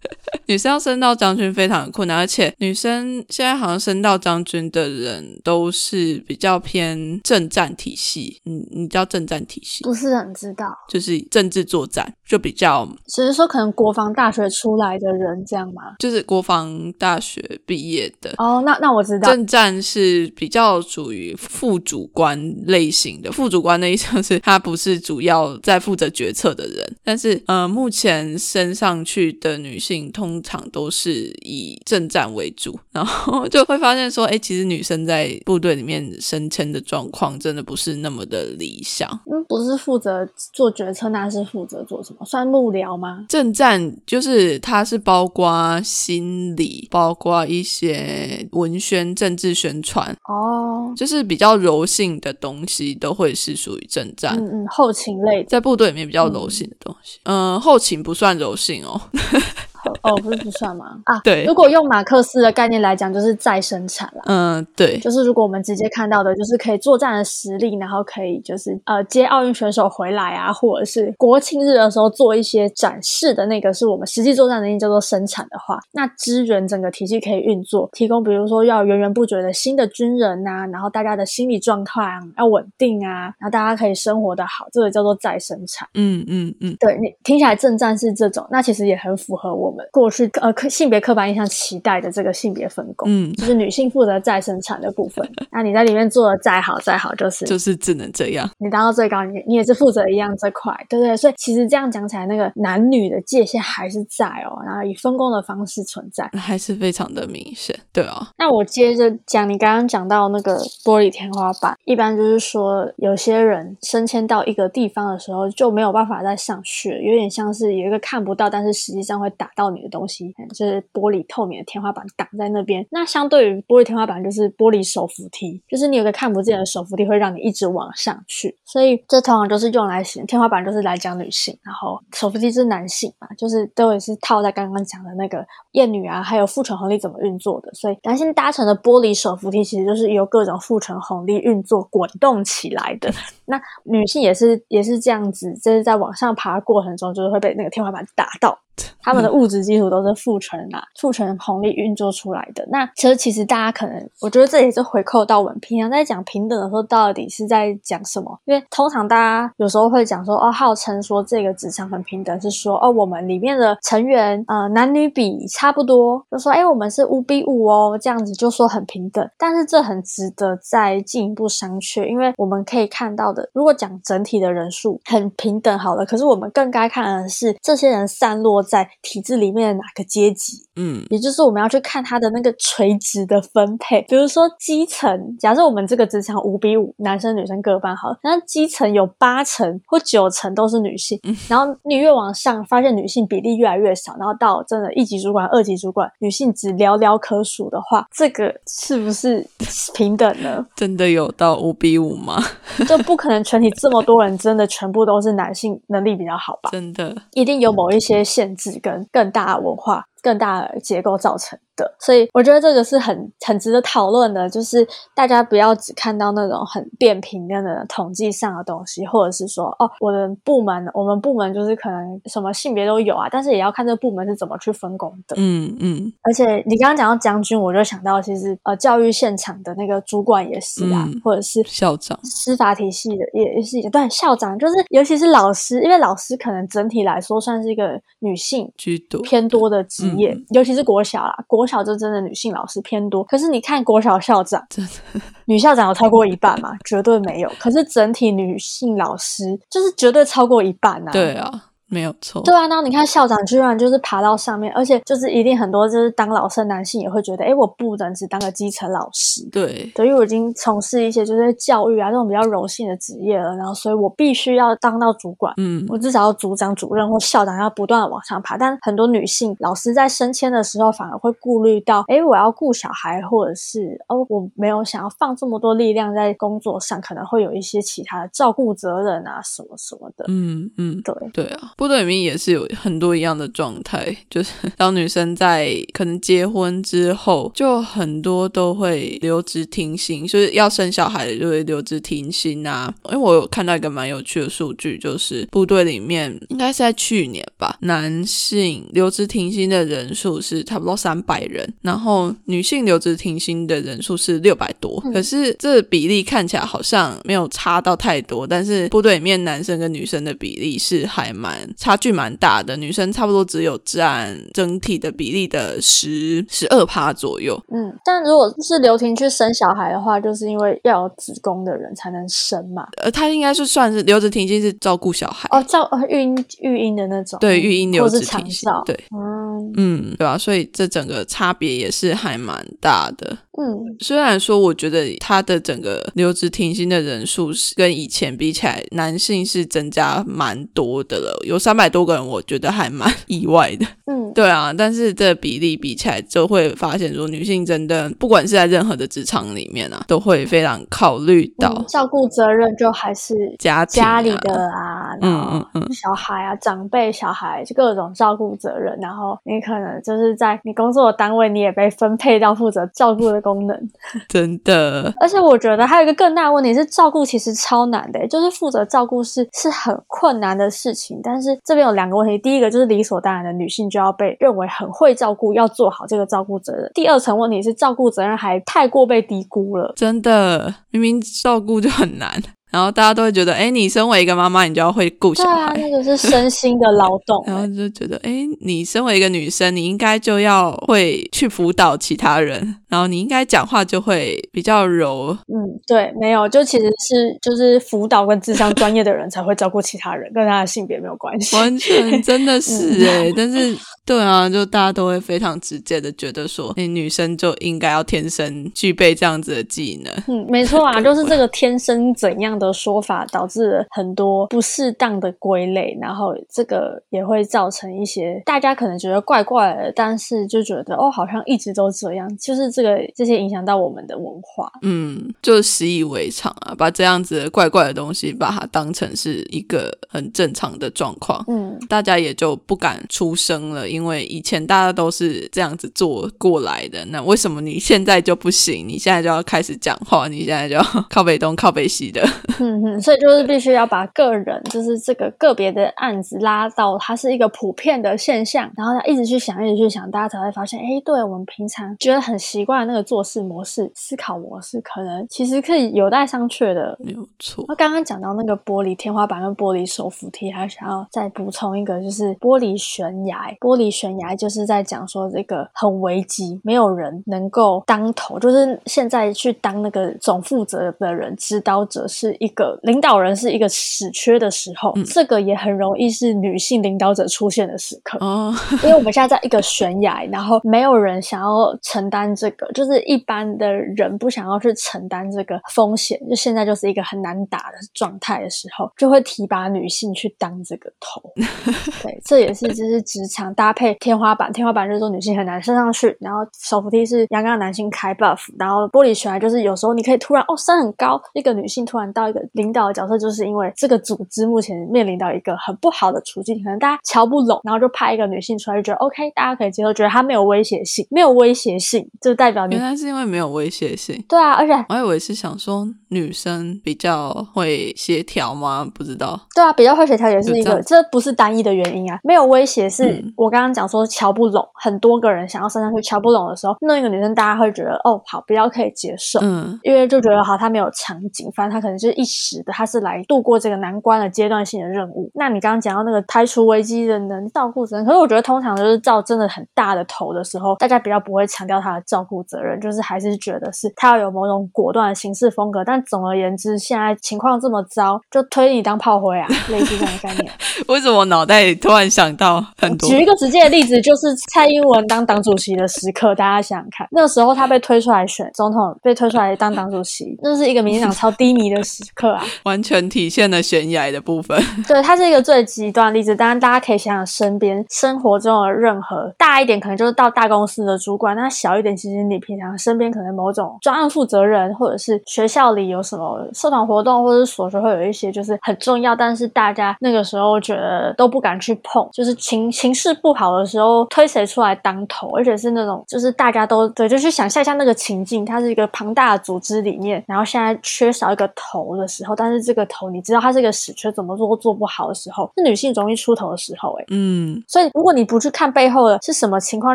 Speaker 1: 女生要升到将军非常的困难，而且女生现在好像升到将军的人都是比较偏政战体系。嗯，你知道政战体系？
Speaker 2: 不是很知道，
Speaker 1: 就是政治作战，就比较。
Speaker 2: 只是说可能国防大学出来的人这样吗？
Speaker 1: 就是国防大学毕业的。
Speaker 2: 哦，那那我知道，
Speaker 1: 政战是比较属于副主官类型的。副主官的意思是他不是主要在负责决策的人，但是呃，目前升上去的女性通。通常都是以正战为主，然后就会发现说，哎，其实女生在部队里面升迁的状况真的不是那么的理想。
Speaker 2: 嗯，不是负责做决策，那是负责做什么？算幕僚吗？
Speaker 1: 正战就是它是包括心理，包括一些文宣、政治宣传哦，就是比较柔性的东西都会是属于正战。
Speaker 2: 嗯嗯，后勤类
Speaker 1: 在部队里面比较柔性的东西，嗯，后勤不算柔性哦。
Speaker 2: 哦，不是不算吗？啊，
Speaker 1: 对。
Speaker 2: 如果用马克思的概念来讲，就是再生产了。
Speaker 1: 嗯，对。
Speaker 2: 就是如果我们直接看到的，就是可以作战的实力，然后可以就是呃接奥运选手回来啊，或者是国庆日的时候做一些展示的那个，是我们实际作战能力叫做生产的话，那支援整个体系可以运作，提供比如说要源源不绝的新的军人呐，然后大家的心理状况要稳定啊，然后大家可以生活的好，这个叫做再生产。嗯嗯嗯，对你听起来正战是这种，那其实也很符合我们。过去呃，性别刻板印象期待的这个性别分工，嗯，就是女性负责再生产的部分。那你在里面做的再好再好，就是
Speaker 1: 就是只能这样。
Speaker 2: 你达到最高，你你也是负责一样这块，对不对？所以其实这样讲起来，那个男女的界限还是在哦，然后以分工的方式存在，
Speaker 1: 还是非常的明显。对啊。
Speaker 2: 那我接着讲，你刚刚讲到那个玻璃天花板，一般就是说有些人升迁到一个地方的时候就没有办法再上去，有点像是有一个看不到，但是实际上会打到你。的东西就是玻璃透明的天花板挡在那边，那相对于玻璃天花板就是玻璃手扶梯，就是你有个看不见的手扶梯会让你一直往上去，所以这通常都是用来形天花板就是来讲女性，然后手扶梯是男性嘛，就是都也是套在刚刚讲的那个厌女啊，还有父权红利怎么运作的，所以男性搭乘的玻璃手扶梯其实就是由各种父权红利运作滚动起来的，那女性也是也是这样子，就是在往上爬过程中就是会被那个天花板打到。他们的物质基础都是父权啊，父权红利运作出来的。那其实，其实大家可能，我觉得这也是回扣到我们平常在讲平等的时候，到底是在讲什么？因为通常大家有时候会讲说，哦，号称说这个职场很平等，是说，哦，我们里面的成员，呃，男女比差不多，就说，哎，我们是五比五哦，这样子就说很平等。但是这很值得再进一步商榷，因为我们可以看到的，如果讲整体的人数很平等好了，可是我们更该看的是这些人散落。在体制里面的哪个阶级？嗯，也就是我们要去看他的那个垂直的分配。比如说基层，假设我们这个职场五比五，男生女生各半好，那基层有八成或九成都是女性，然后你越往上，发现女性比例越来越少，然后到真的一级主管、二级主管，女性只寥寥可数的话，这个是不是 平等呢？
Speaker 1: 真的有到五比五吗？
Speaker 2: 就不可能全体这么多人真的全部都是男性能力比较好吧？
Speaker 1: 真的，
Speaker 2: 一定有某一些限制。跟更大文化、更大的结构造成。的。所以我觉得这个是很很值得讨论的，就是大家不要只看到那种很扁平的的统计上的东西，或者是说哦，我的部门我们部门就是可能什么性别都有啊，但是也要看这个部门是怎么去分工的。嗯嗯。而且你刚刚讲到将军，我就想到其实呃，教育现场的那个主管也是啊，或者是
Speaker 1: 校长，
Speaker 2: 司法体系的也也是对校长，就是尤其是老师，因为老师可能整体来说算是一个女性
Speaker 1: 居多
Speaker 2: 偏多的职业，尤其是国小啦，国小就真的女性老师偏多。可是你看国小校长，
Speaker 1: 真的
Speaker 2: 女校长有超过一半吗？绝对没有。可是整体女性老师就是绝对超过一半啊。
Speaker 1: 对啊。没有错，
Speaker 2: 对啊，那你看校长居然就是爬到上面，而且就是一定很多就是当老师的男性也会觉得，哎，我不能只当个基层老师，
Speaker 1: 对，
Speaker 2: 等于我已经从事一些就是教育啊这种比较柔性的职业了，然后所以我必须要当到主管，嗯，我至少要组长、主任或校长要不断的往上爬。但很多女性老师在升迁的时候反而会顾虑到，哎，我要顾小孩，或者是哦，我没有想要放这么多力量在工作上，可能会有一些其他的照顾责任啊什么什么的，嗯
Speaker 1: 嗯，
Speaker 2: 对。
Speaker 1: 对啊。部队里面也是有很多一样的状态，就是 当女生在可能结婚之后，就很多都会留职停薪，就是要生小孩的就会留职停薪啊。因为我有看到一个蛮有趣的数据，就是部队里面应该是在去年吧，男性留职停薪的人数是差不多三百人，然后女性留职停薪的人数是六百多。可是这比例看起来好像没有差到太多，但是部队里面男生跟女生的比例是还蛮。差距蛮大的，女生差不多只有占整体的比例的十十二趴左右。
Speaker 2: 嗯，但如果是刘婷去生小孩的话，就是因为要有子宫的人才能生嘛。
Speaker 1: 呃，她应该是算是留着停薪是照顾小孩
Speaker 2: 哦，照 育婴育婴的那种。
Speaker 1: 对，育婴留着停
Speaker 2: 薪。
Speaker 1: 对，嗯嗯，对吧？所以这整个差别也是还蛮大的。嗯，虽然说我觉得他的整个留职停薪的人数是跟以前比起来，男性是增加蛮多的了，有三百多个人，我觉得还蛮意外的。嗯，对啊，但是这比例比起来，就会发现说女性真的不管是在任何的职场里面啊，都会非常考虑到
Speaker 2: 照顾责任，就还是
Speaker 1: 家
Speaker 2: 家里的啊，嗯嗯嗯，小孩啊，长辈小孩就各种照顾责任，然后你可能就是在你工作的单位，你也被分配到负责照顾的。功能
Speaker 1: 真的，
Speaker 2: 而且我觉得还有一个更大的问题是，照顾其实超难的，就是负责照顾是是很困难的事情。但是这边有两个问题，第一个就是理所当然的女性就要被认为很会照顾，要做好这个照顾责任。第二层问题是照顾责任还太过被低估了，
Speaker 1: 真的，明明照顾就很难。然后大家都会觉得，哎，你身为一个妈妈，你就要会顾小孩，对啊
Speaker 2: 那个是身心的劳动。
Speaker 1: 然后就觉得，哎，你身为一个女生，你应该就要会去辅导其他人，然后你应该讲话就会比较柔。
Speaker 2: 嗯，对，没有，就其实是就是辅导跟智商专业的人才会照顾其他人，跟他的性别没有关系。
Speaker 1: 完全真的是 哎，但是对啊，就大家都会非常直接的觉得说，你女生就应该要天生具备这样子的技能。
Speaker 2: 嗯，没错啊，就是这个天生怎样。的说法导致了很多不适当的归类，然后这个也会造成一些大家可能觉得怪怪的，但是就觉得哦，好像一直都这样，就是这个这些影响到我们的文化，
Speaker 1: 嗯，就习以为常啊，把这样子怪怪的东西把它当成是一个很正常的状况，嗯，大家也就不敢出声了，因为以前大家都是这样子做过来的，那为什么你现在就不行？你现在就要开始讲话，你现在就要 靠北东靠北西的。
Speaker 2: 嗯哼，所以就是必须要把个人，就是这个个别的案子拉到它是一个普遍的现象，然后要一直去想，一直去想，大家才会发现，哎，对我们平常觉得很习惯那个做事模式、思考模式，可能其实可以有待商榷的。
Speaker 1: 没有错。
Speaker 2: 那刚刚讲到那个玻璃天花板跟玻璃手扶梯，还想要再补充一个，就是玻璃悬崖。玻璃悬崖就是在讲说这个很危机，没有人能够当头，就是现在去当那个总负责的人、指导者是。一个领导人是一个死缺的时候，这个也很容易是女性领导者出现的时刻。哦，因为我们现在在一个悬崖，然后没有人想要承担这个，就是一般的人不想要去承担这个风险。就现在就是一个很难打的状态的时候，就会提拔女性去当这个头。对，这也是就是职场搭配天花板，天花板就是说女性很难升上去，然后手扶梯是阳刚男性开 buff，然后玻璃悬崖就是有时候你可以突然哦升很高，一个女性突然到。一个领导的角色，就是因为这个组织目前面临到一个很不好的处境，可能大家瞧不拢，然后就派一个女性出来，就觉得 OK，大家可以接受，觉得她没有威胁性，没有威胁性，就代表
Speaker 1: 原来是因为没有威胁性。
Speaker 2: 对啊，而且
Speaker 1: 我以为是想说女生比较会协调吗？不知道。
Speaker 2: 对啊，比较会协调也是一个，这不是单一的原因啊。没有威胁是我刚刚讲说瞧不拢，很多个人想要升上去瞧不拢的时候，弄一个女生大家会觉得哦，好，比较可以接受，嗯，因为就觉得好，她没有场景，反正她可能就是一时的，他是来度过这个难关的阶段性的任务。那你刚刚讲到那个排除危机的能照顾责任，可是我觉得通常就是照真的很大的头的时候，大家比较不会强调他的照顾责任，就是还是觉得是他要有某种果断的行事风格。但总而言之，现在情况这么糟，就推你当炮灰啊，类似这样的概念。
Speaker 1: 为什么脑袋里突然想到很多？
Speaker 2: 举一个直接的例子，就是蔡英文当党主席的时刻，大家想想看，那时候他被推出来选总统，被推出来当党主席，那是一个民进党超低迷的时刻啊，
Speaker 1: 完全体现了悬崖的部分。
Speaker 2: 对，它是一个最极端的例子。当然，大家可以想想身边生活中的任何大一点，可能就是到大公司的主管；那小一点，其实你平常身边可能某种专案负责人，或者是学校里有什么社团活动，或者是所学会有一些就是很重要，但是大家那个时候觉得都不敢去碰，就是情情势不好的时候推谁出来当头，而且是那种就是大家都对，就去想象一下那个情境，它是一个庞大的组织里面，然后现在缺少一个头的时候，但是这个头你知道它是一个死缺，怎么做都做不好的时候，是女性容易出头的时候，哎，嗯，所以如果你不去看背后的是什么情况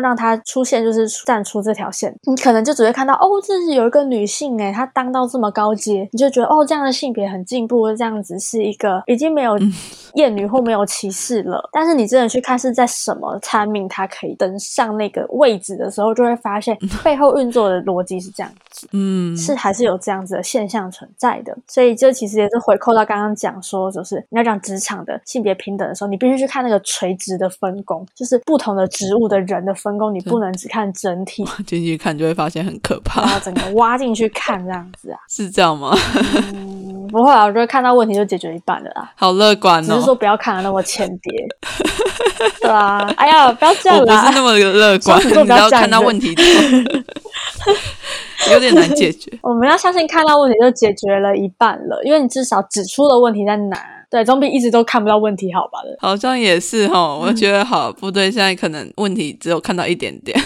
Speaker 2: 让她出现，就是站出这条线，你可能就只会看到哦，这是有一个女性哎，她当到这么高阶，你就觉得哦，这样的性别很进步，这样子是一个已经没有厌女或没有歧视了。但是你真的去看是在什么参命，她可以登上那个位置的时候，就会发现背后运作的逻辑是这样子，嗯，是还是有这样子的现象存在的。所以这其实也是回扣到刚刚讲说，就是你要讲职场的性别平等的时候，你必须去看那个垂直的分工，就是不同的职务的人的分工，你不能只看整体，
Speaker 1: 进去看就会发现很可怕，
Speaker 2: 然后整个挖进去看这样子啊，
Speaker 1: 是这样吗？
Speaker 2: 嗯，不会啊，我觉得看到问题就解决一半了啦，
Speaker 1: 好乐观哦，
Speaker 2: 只是说不要看的那么浅碟，对啊，哎呀，不要这样
Speaker 1: 啦，不是那么乐观，
Speaker 2: 不要
Speaker 1: 看到问题 有点难解决，
Speaker 2: 我们要相信看到问题就解决了一半了，因为你至少指出了问题在哪。对，总比一直都看不到问题好吧的。
Speaker 1: 好像也是哈，我觉得好部队现在可能问题只有看到一点点，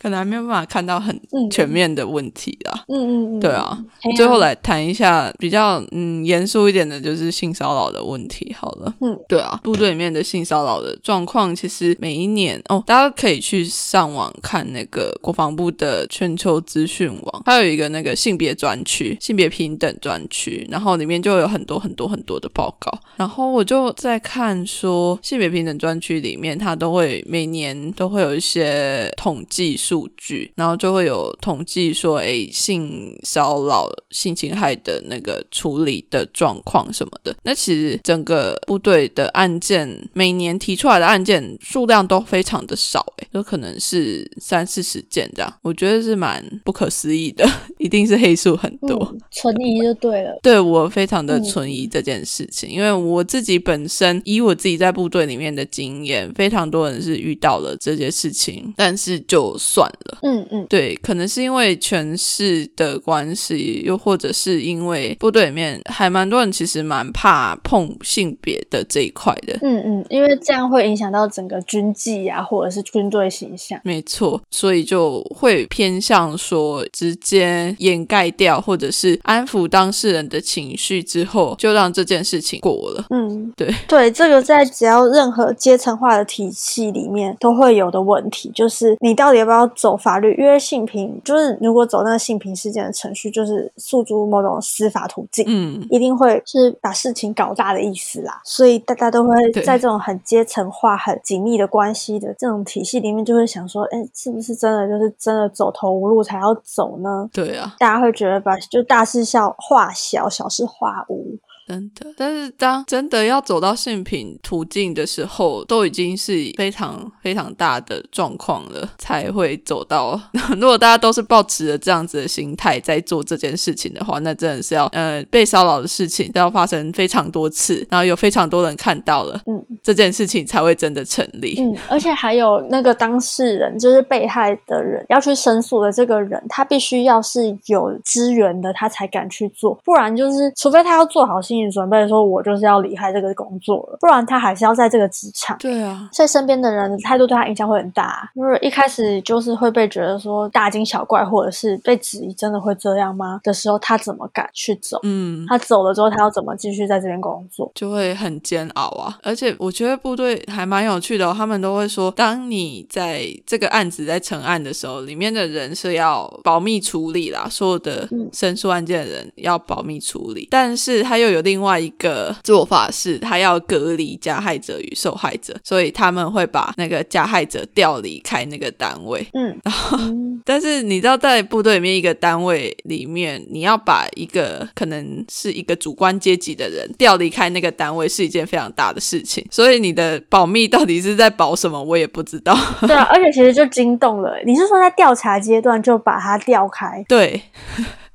Speaker 1: 可能还没有办法看到很全面的问题啦。嗯嗯嗯，对啊。最后来谈一下比较嗯严肃一点的，就是性骚扰的问题好了。嗯，对啊，部队里面的性骚扰的状况，其实每一年哦，大家可以去上网看那个国防部的全球资讯网，它有一个那个性别专区、性别平等专区，然后里面就有很多很多很多的报告。然后我就在看说性别平等专区里面，它都会每年都会有一些统计数据，然后就会有统计说，哎，性骚扰、性侵害的那个处理的状况什么的。那其实整个部队的案件每年提出来的案件数量都非常的少，哎，有可能是三四十件这样，我觉得是蛮不可思议的，一定是黑数很多，
Speaker 2: 存疑就对了。
Speaker 1: 对我非常的存疑这件事情，因为。我自己本身以我自己在部队里面的经验，非常多人是遇到了这些事情，但是就算了。嗯嗯，对，可能是因为权势的关系，又或者是因为部队里面还蛮多人其实蛮怕碰性别的这一块的。
Speaker 2: 嗯嗯，因为这样会影响到整个军纪啊，或者是军队形象。
Speaker 1: 没错，所以就会偏向说直接掩盖掉，或者是安抚当事人的情绪之后，就让这件事情过了。嗯，对
Speaker 2: 对，这个在只要任何阶层化的体系里面都会有的问题，就是你到底要不要走法律？因为性平就是如果走那个性平事件的程序，就是诉诸某种司法途径，嗯，一定会是把事情搞大的意思啦。所以大家都会在这种很阶层化、很紧密的关系的这种体系里面，就会想说，哎，是不是真的就是真的走投无路才要走呢？
Speaker 1: 对啊，
Speaker 2: 大家会觉得把就大事小化小，小事化无。
Speaker 1: 真的，但是当真的要走到性品途径的时候，都已经是非常非常大的状况了，才会走到。如果大家都是抱持着这样子的心态在做这件事情的话，那真的是要呃被骚扰的事情都要发生非常多次，然后有非常多人看到了，嗯，这件事情才会真的成立。
Speaker 2: 嗯，而且还有那个当事人，就是被害的人要去申诉的这个人，他必须要是有资源的，他才敢去做，不然就是除非他要做好心理准备，说我就是要离开这个工作了，不然他还是要在这个职场。
Speaker 1: 对啊，
Speaker 2: 所以身边的人的态度对他影响会很大。就是一开始就是会被觉得说大惊小怪，或者是被质疑，真的会这样吗？的时候，他怎么敢去走？嗯，他走了之后，他要怎么继续在这边工作？
Speaker 1: 就会很煎熬啊。而且我觉得部队还蛮有趣的，他们都会说，当你在这个案子在成案的时候，里面的人是要保密处理啦，所有的申诉案件的人要保密处理。但是他又有另外一个做法，是他要隔离加害者与受害者，所以他们会把那个加害者调离开那个单位。嗯，然后但是你知道，在部队里面一个单位里面，你要把一个可能是一个主观阶级的人调离开那个单位，是一件非常大的事情。所以你的保密到底是在保什么，我也不知道。
Speaker 2: 对啊，而且其实就惊动了。你是说在调查阶段就把它调开？
Speaker 1: 对。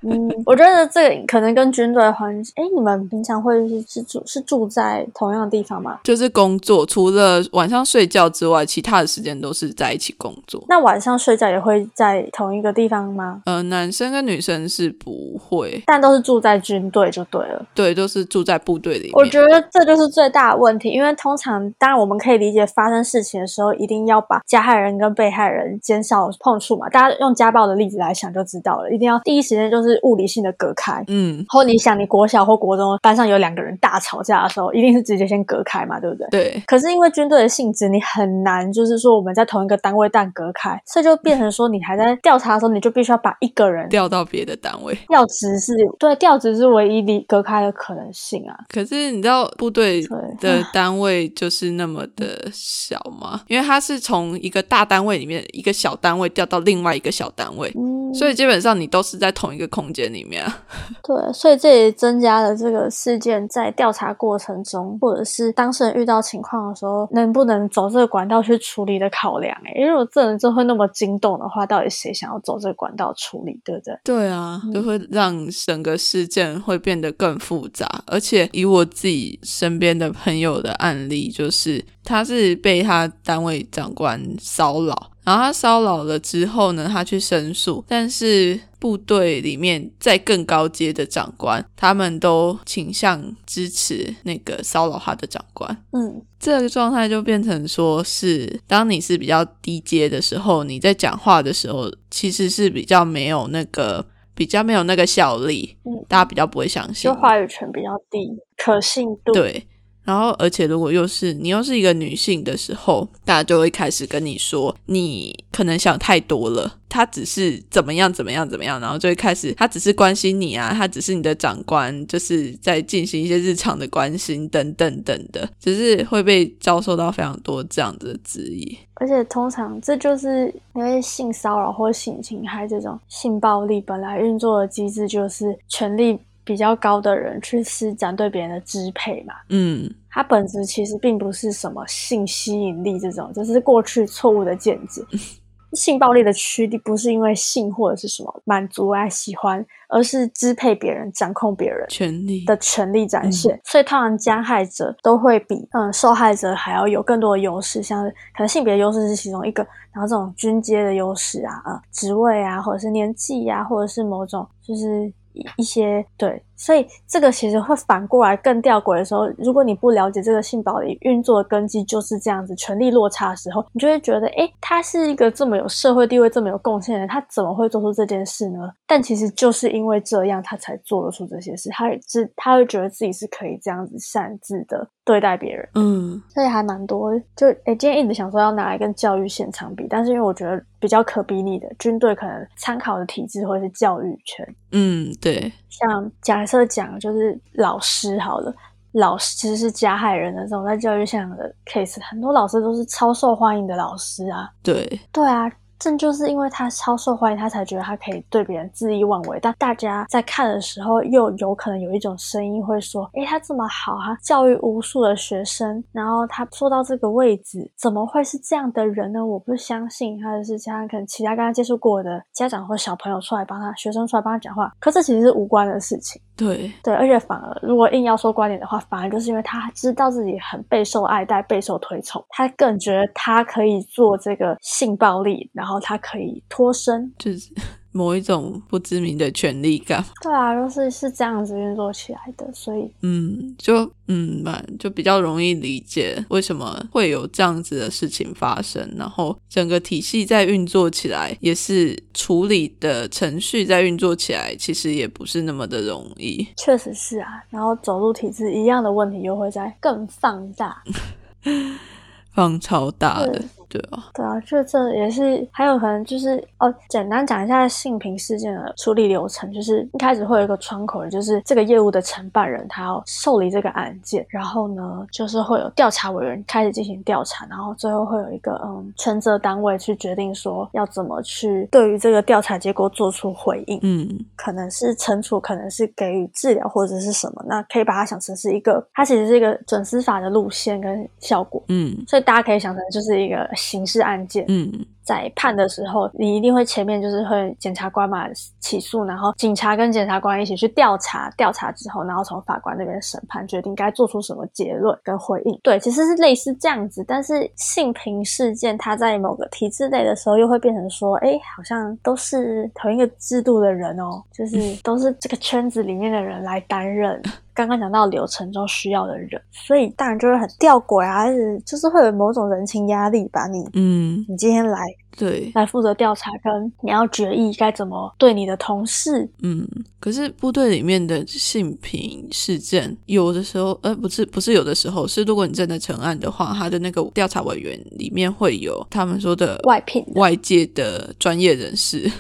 Speaker 2: 嗯，我觉得这个可能跟军队环境。哎，你们平常会是是住是住在同样的地方吗？
Speaker 1: 就是工作，除了晚上睡觉之外，其他的时间都是在一起工作。
Speaker 2: 那晚上睡觉也会在同一个地方吗？
Speaker 1: 呃，男生跟女生是不会，
Speaker 2: 但都是住在军队就对了。
Speaker 1: 对，都是住在部队里。
Speaker 2: 我觉得这就是最大的问题，因为通常当然我们可以理解，发生事情的时候一定要把加害人跟被害人减少碰触嘛。大家用家暴的例子来想就知道了，一定要第一时间就是。物理性的隔开，嗯，然后你想，你国小或国中班上有两个人大吵架的时候，一定是直接先隔开嘛，对不对？
Speaker 1: 对。
Speaker 2: 可是因为军队的性质，你很难就是说我们在同一个单位但隔开，所以就变成说你还在调查的时候，你就必须要把一个人
Speaker 1: 调到别的单位。
Speaker 2: 调职是对，调职是唯一离隔开的可能性啊。
Speaker 1: 可是你知道部队的单位就是那么的小吗？因为它是从一个大单位里面一个小单位调到另外一个小单位，所以基本上你都是在同一个空。空间里面，
Speaker 2: 对，所以这也增加了这个事件在调查过程中，或者是当事人遇到情况的时候，能不能走这个管道去处理的考量。哎，因为如果这人就会那么惊动的话，到底谁想要走这个管道处理，对不对？
Speaker 1: 对啊，就会让整个事件会变得更复杂。而且以我自己身边的朋友的案例，就是他是被他单位长官骚扰。然后他骚扰了之后呢，他去申诉，但是部队里面在更高阶的长官，他们都倾向支持那个骚扰他的长官。嗯，这个状态就变成说是，当你是比较低阶的时候，你在讲话的时候，其实是比较没有那个比较没有那个效力，嗯，大家比较不会相信，
Speaker 2: 就话语权比较低，可信度
Speaker 1: 对。然后，而且如果又是你又是一个女性的时候，大家就会开始跟你说，你可能想太多了。他只是怎么样怎么样怎么样，然后就会开始，他只是关心你啊，他只是你的长官，就是在进行一些日常的关心等等等的，只是会被遭受到非常多这样子的质疑。
Speaker 2: 而且通常这就是因为性骚扰或性侵害这种性暴力本来运作的机制就是权力。比较高的人去施展对别人的支配嘛，嗯，它本质其实并不是什么性吸引力这种，就是过去错误的见解。性暴力的驱力不是因为性或者是什么满足啊喜欢，而是支配别人、掌控别人
Speaker 1: 权利
Speaker 2: 的权利展现。所以通常加害者都会比嗯受害者还要有更多的优势，像可能性别优势是其中一个，然后这种军阶的优势啊、啊职位啊，或者是年纪啊，或者是某种就是。一些对，所以这个其实会反过来更吊诡的时候，如果你不了解这个性暴力运作的根基就是这样子，权力落差的时候，你就会觉得，哎，他是一个这么有社会地位、这么有贡献的人，他怎么会做出这件事呢？但其实就是因为这样，他才做得出这些事，他是他会觉得自己是可以这样子擅自的。对待别人，嗯，所以还蛮多。就哎，今天一直想说要拿来跟教育现场比，但是因为我觉得比较可比拟的，军队可能参考的体制会是教育圈。
Speaker 1: 嗯，对。
Speaker 2: 像假设讲就是老师好了，老师其实是加害人的这种在教育现场的 case，很多老师都是超受欢迎的老师啊。
Speaker 1: 对，
Speaker 2: 对啊。正就是因为他超受欢迎，他才觉得他可以对别人恣意妄为。但大家在看的时候，又有可能有一种声音会说：“诶，他这么好，他教育无数的学生，然后他做到这个位置，怎么会是这样的人呢？我不相信。”或者是其他可能其他跟他接触过的家长或小朋友出来帮他，学生出来帮他讲话，可这其实是无关的事情。
Speaker 1: 对
Speaker 2: 对，而且反而如果硬要说观点的话，反而就是因为他知道自己很备受爱戴、备受推崇，他更觉得他可以做这个性暴力，然后他可以脱身，
Speaker 1: 就是。某一种不知名的权利感，
Speaker 2: 对啊，就是是这样子运作起来的，所以
Speaker 1: 嗯，就嗯吧，就比较容易理解为什么会有这样子的事情发生，然后整个体系在运作起来，也是处理的程序在运作起来，其实也不是那么的容易。
Speaker 2: 确实是啊，然后走入体制一样的问题又会在更放大，
Speaker 1: 放超大的。对啊，
Speaker 2: 对啊，就这也是还有可能就是哦，简单讲一下性平事件的处理流程，就是一开始会有一个窗口，就是这个业务的承办人他要受理这个案件，然后呢，就是会有调查委员开始进行调查，然后最后会有一个嗯权责单位去决定说要怎么去对于这个调查结果做出回应，
Speaker 1: 嗯，
Speaker 2: 可能是惩处，可能是给予治疗或者是什么，那可以把它想成是一个，它其实是一个准司法的路线跟效果，
Speaker 1: 嗯，
Speaker 2: 所以大家可以想成就是一个。刑事案件，
Speaker 1: 嗯。
Speaker 2: 在判的时候，你一定会前面就是会检察官嘛起诉，然后警察跟检察官一起去调查，调查之后，然后从法官那边审判，决定该做出什么结论跟回应。对，其实是类似这样子。但是性平事件，它在某个体制内的时候，又会变成说，哎，好像都是同一个制度的人哦，就是 都是这个圈子里面的人来担任刚刚讲到流程中需要的人，所以当然就会很吊诡啊，是就是会有某种人情压力吧？你，
Speaker 1: 嗯，
Speaker 2: 你今天来。
Speaker 1: 对，
Speaker 2: 来负责调查，跟你要决议该怎么对你的同事。
Speaker 1: 嗯，可是部队里面的性平事件，有的时候，呃，不是，不是有的时候，是如果你真的成案的话，他的那个调查委员里面会有他们说的
Speaker 2: 外聘、
Speaker 1: 外界的专业人士。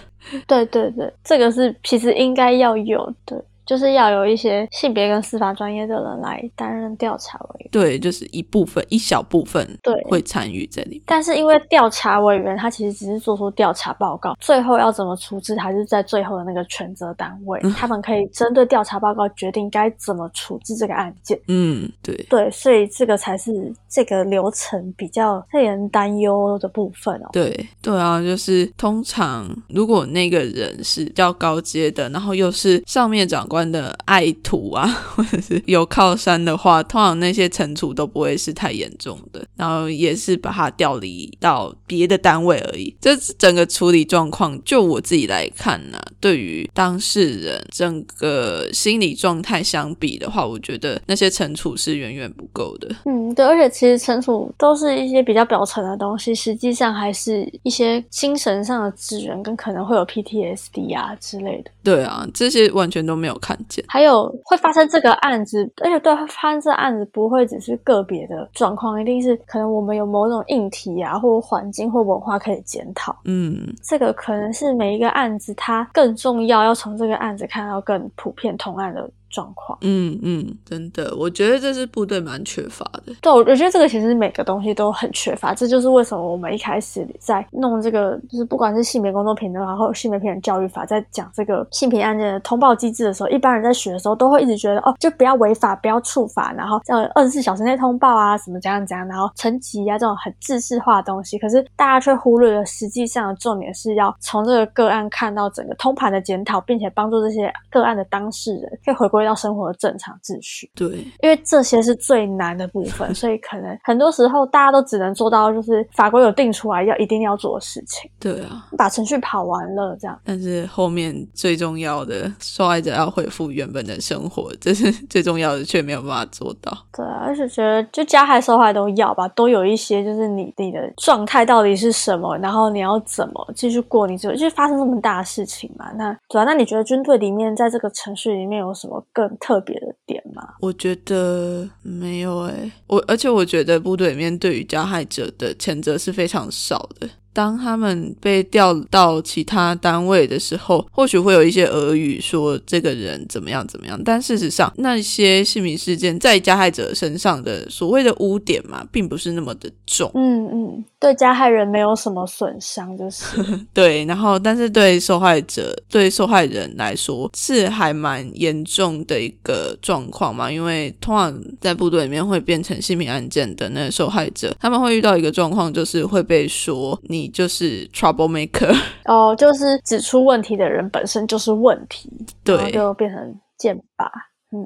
Speaker 2: 对对对，这个是其实应该要有的。就是要有一些性别跟司法专业的人来担任调查委员，
Speaker 1: 对，就是一部分一小部分
Speaker 2: 对
Speaker 1: 会参与这里。
Speaker 2: 但是因为调查委员他其实只是做出调查报告，最后要怎么处置还是在最后的那个权责单位，他们可以针对调查报告决定该怎么处置这个案件。
Speaker 1: 嗯，对
Speaker 2: 对，所以这个才是这个流程比较令人担忧的部分哦。
Speaker 1: 对对啊，就是通常如果那个人是较高阶的，然后又是上面长官。关的爱徒啊，或者是有靠山的话，通常那些惩处都不会是太严重的，然后也是把他调离到别的单位而已。这整个处理状况，就我自己来看呢，对于当事人整个心理状态相比的话，我觉得那些惩处是远远不够的。
Speaker 2: 嗯，对，而且其实惩处都是一些比较表层的东西，实际上还是一些精神上的支援，跟可能会有 PTSD 啊之类的。
Speaker 1: 对啊，这些完全都没有。看见，
Speaker 2: 还有会发生这个案子，而且对发生这案子不会只是个别的状况，一定是可能我们有某种硬体啊，或环境或文化可以检讨。
Speaker 1: 嗯，
Speaker 2: 这个可能是每一个案子它更重要，要从这个案子看到更普遍同案的。状况，
Speaker 1: 嗯嗯，真的，我觉得这是部队蛮缺乏的。
Speaker 2: 对，我我觉得这个其实每个东西都很缺乏，这就是为什么我们一开始在弄这个，就是不管是性别工作平等，然后性别平等教育法，在讲这个性平案件的通报机制的时候，一般人在学的时候都会一直觉得，哦，就不要违法，不要触法，然后要二十四小时内通报啊，什么怎样怎样，然后层级啊这种很制式化的东西，可是大家却忽略了实际上的重点是要从这个个案看到整个通盘的检讨，并且帮助这些个案的当事人可以回归。要生活的正常秩序，
Speaker 1: 对，
Speaker 2: 因为这些是最难的部分，所以可能很多时候大家都只能做到，就是法规有定出来要一定要做的事情，
Speaker 1: 对啊，
Speaker 2: 把程序跑完了这样。
Speaker 1: 但是后面最重要的，受害者要恢复原本的生活，这是最重要的，却没有办法做到。
Speaker 2: 对啊，而且觉得就加害受害都要吧，都有一些就是你你的状态到底是什么，然后你要怎么继续过你这就发生这么大的事情嘛？那主要那你觉得军队里面在这个程序里面有什么？更特别的点吗？
Speaker 1: 我觉得没有哎，我而且我觉得部队里面对于加害者的谴责是非常少的。当他们被调到其他单位的时候，或许会有一些俄语说这个人怎么样怎么样，但事实上那些性侵事件在加害者身上的所谓的污点嘛，并不是那么的重。
Speaker 2: 嗯嗯，对加害人没有什么损伤，就是
Speaker 1: 对。然后，但是对受害者、对受害人来说是还蛮严重的一个状况嘛，因为通常在部队里面会变成性侵案件的那个受害者，他们会遇到一个状况，就是会被说你。就是 trouble maker
Speaker 2: 哦，就是指出问题的人本身就是问题，
Speaker 1: 对，
Speaker 2: 就变成剑拔。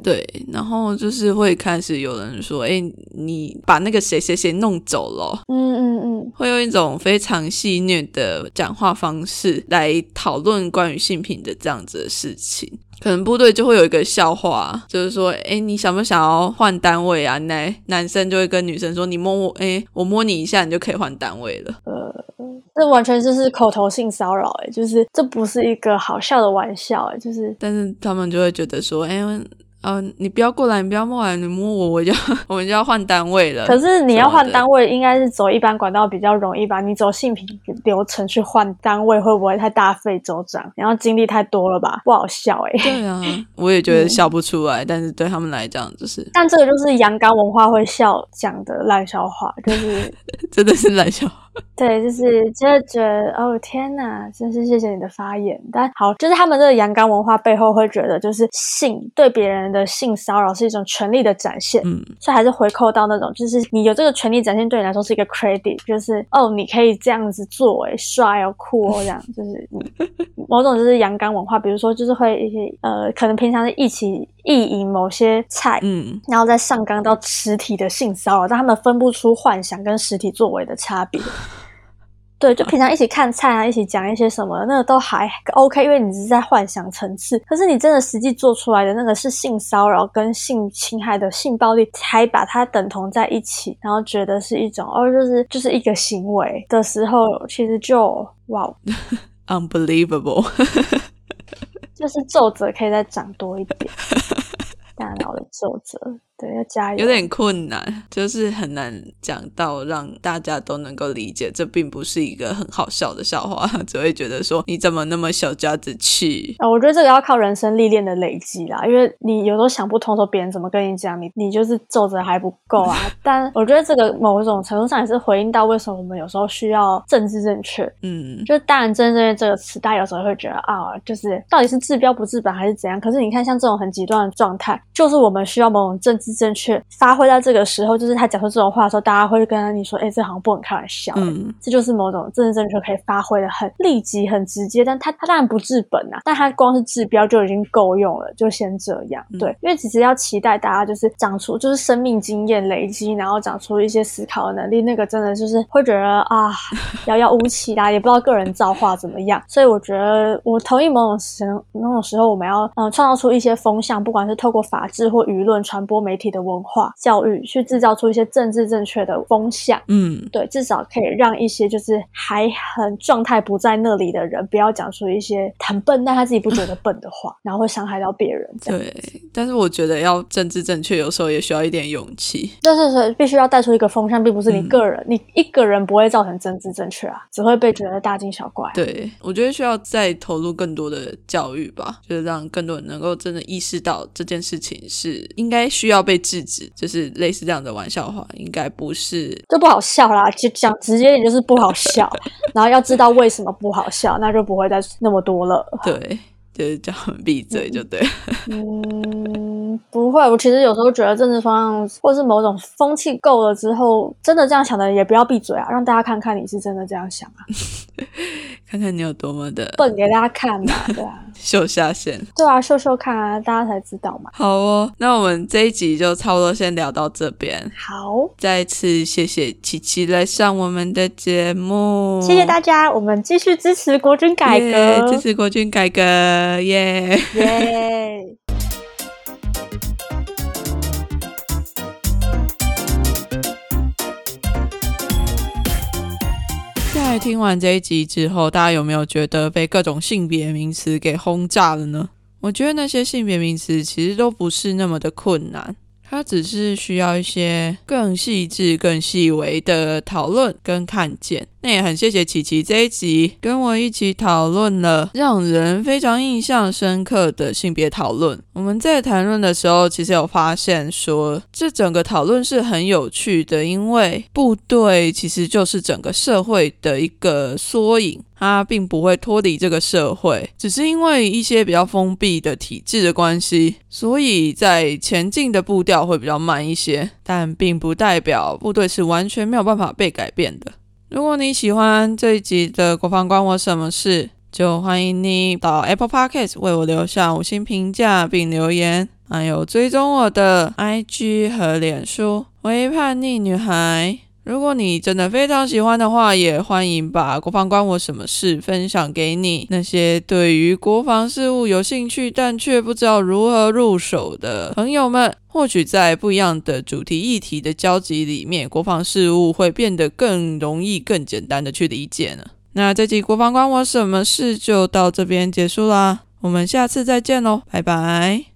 Speaker 1: 对，然后就是会开始有人说：“哎，你把那个谁谁谁弄走了。”嗯嗯嗯，会用一种非常戏谑的讲话方式来讨论关于性品的这样子的事情。可能部队就会有一个笑话，就是说：“哎，你想不想要换单位啊？”男男生就会跟女生说：“你摸我，哎，我摸你一下，你就可以换单位了。”呃，
Speaker 2: 这完全就是口头性骚扰，哎，就是这不是一个好笑的玩笑，哎，就是，
Speaker 1: 但是他们就会觉得说：“哎。”嗯，你不要过来，你不要过来，你摸我，我就 我们就要换单位了。
Speaker 2: 可是你要换单位，应该是走一般管道比较容易吧？你走性平流程去换单位，会不会太大费周章？然后经历太多了吧？不好笑哎。
Speaker 1: 对啊，我也觉得笑不出来，但是对他们来讲就是。
Speaker 2: 但这个就是阳刚文化会笑讲的烂笑话，就是
Speaker 1: 真的是烂笑话。
Speaker 2: 对，就是觉得觉得哦天哪，真是谢谢你的发言。但好，就是他们这个阳刚文化背后会觉得，就是性对别人的性骚扰是一种权利的展现，嗯，所以还是回扣到那种，就是你有这个权利展现，对你来说是一个 credit，就是哦，你可以这样子做，哎，帅哦，酷哦，这样，就是 某种就是阳刚文化，比如说就是会一些呃，可能平常是一起意淫某些菜，嗯，然后再上纲到实体的性骚扰，但他们分不出幻想跟实体作为的差别。对，就平常一起看菜啊，一起讲一些什么，那个都还 OK，因为你只是在幻想层次。可是你真的实际做出来的那个是性骚扰跟性侵害的性暴力，才把它等同在一起，然后觉得是一种哦，就是就是一个行为的时候，其实就哇，
Speaker 1: unbelievable，
Speaker 2: 就是皱褶可以再长多一点，大脑的皱褶。对，要加油。
Speaker 1: 有点困难，就是很难讲到让大家都能够理解。这并不是一个很好笑的笑话，只会觉得说你怎么那么小家子气
Speaker 2: 啊？我觉得这个要靠人生历练的累积啦。因为你有时候想不通，说别人怎么跟你讲，你你就是皱着还不够啊。但我觉得这个某种程度上也是回应到为什么我们有时候需要政治正确。嗯，就是当然，政治正确这个词，大家有时候会觉得啊，就是到底是治标不治本还是怎样？可是你看，像这种很极端的状态，就是我们需要某种政治。正确发挥到这个时候，就是他讲出这种话的时候，大家会跟你说：“哎，这好像不能开玩笑。”嗯，这就是某种政治正确可以发挥的很立即、很直接。但他他当然不治本啊，但他光是治标就已经够用了，就先这样。对，因为其实要期待大家就是长出就是生命经验累积，然后长出一些思考的能力，那个真的就是会觉得啊，遥遥无期啦，也不知道个人造化怎么样。所以我觉得我同意某种时某种时候，我们要嗯创造出一些风向，不管是透过法治或舆论传播媒。体的文化教育去制造出一些政治正确的风向，嗯，对，至少可以让一些就是还很状态不在那里的人，不要讲出一些很笨但他自己不觉得笨的话，然后会伤害到别人。
Speaker 1: 对，但是我觉得要政治正确，有时候也需要一点勇气。
Speaker 2: 但是是，必须要带出一个风向，并不是你个人，你一个人不会造成政治正确啊，只会被觉得大惊小怪。
Speaker 1: 对，我觉得需要再投入更多的教育吧，就是让更多人能够真的意识到这件事情是应该需要。被制止，就是类似这样的玩笑话，应该不是
Speaker 2: 就不好笑啦。就讲直接点，就是不好笑。然后要知道为什么不好笑，那就不会再那么多了。
Speaker 1: 对，就是叫 闭嘴就对。
Speaker 2: 嗯，不会。我其实有时候觉得政治方向或是某种风气够了之后，真的这样想的也不要闭嘴啊，让大家看看你是真的这样想啊。
Speaker 1: 看看你有多么的
Speaker 2: 笨，给大家看嘛，对啊，
Speaker 1: 秀下限，
Speaker 2: 对啊，秀秀看啊，大家才知道嘛。
Speaker 1: 好哦，那我们这一集就差不多先聊到这边。
Speaker 2: 好，
Speaker 1: 再次谢谢琪琪来上我们的节目，
Speaker 2: 谢谢大家，我们继续支持国军改革，
Speaker 1: 支持国军改革，耶 耶。在听完这一集之后，大家有没有觉得被各种性别名词给轰炸了呢？我觉得那些性别名词其实都不是那么的困难，它只是需要一些更细致、更细微的讨论跟看见。那也很谢谢琪琪这一集跟我一起讨论了让人非常印象深刻的性别讨论。我们在谈论的时候，其实有发现说，这整个讨论是很有趣的，因为部队其实就是整个社会的一个缩影，它并不会脱离这个社会，只是因为一些比较封闭的体制的关系，所以在前进的步调会比较慢一些，但并不代表部队是完全没有办法被改变的。如果你喜欢这一集的国防关我什么事，就欢迎你到 Apple Podcast 为我留下五星评价并留言，还有追踪我的 IG 和脸书微叛逆女孩。如果你真的非常喜欢的话，也欢迎把国防关我什么事分享给你那些对于国防事务有兴趣但却不知道如何入手的朋友们。或许在不一样的主题议题的交集里面，国防事务会变得更容易、更简单的去理解呢。那这集国防关我什么事就到这边结束啦，我们下次再见喽，拜拜。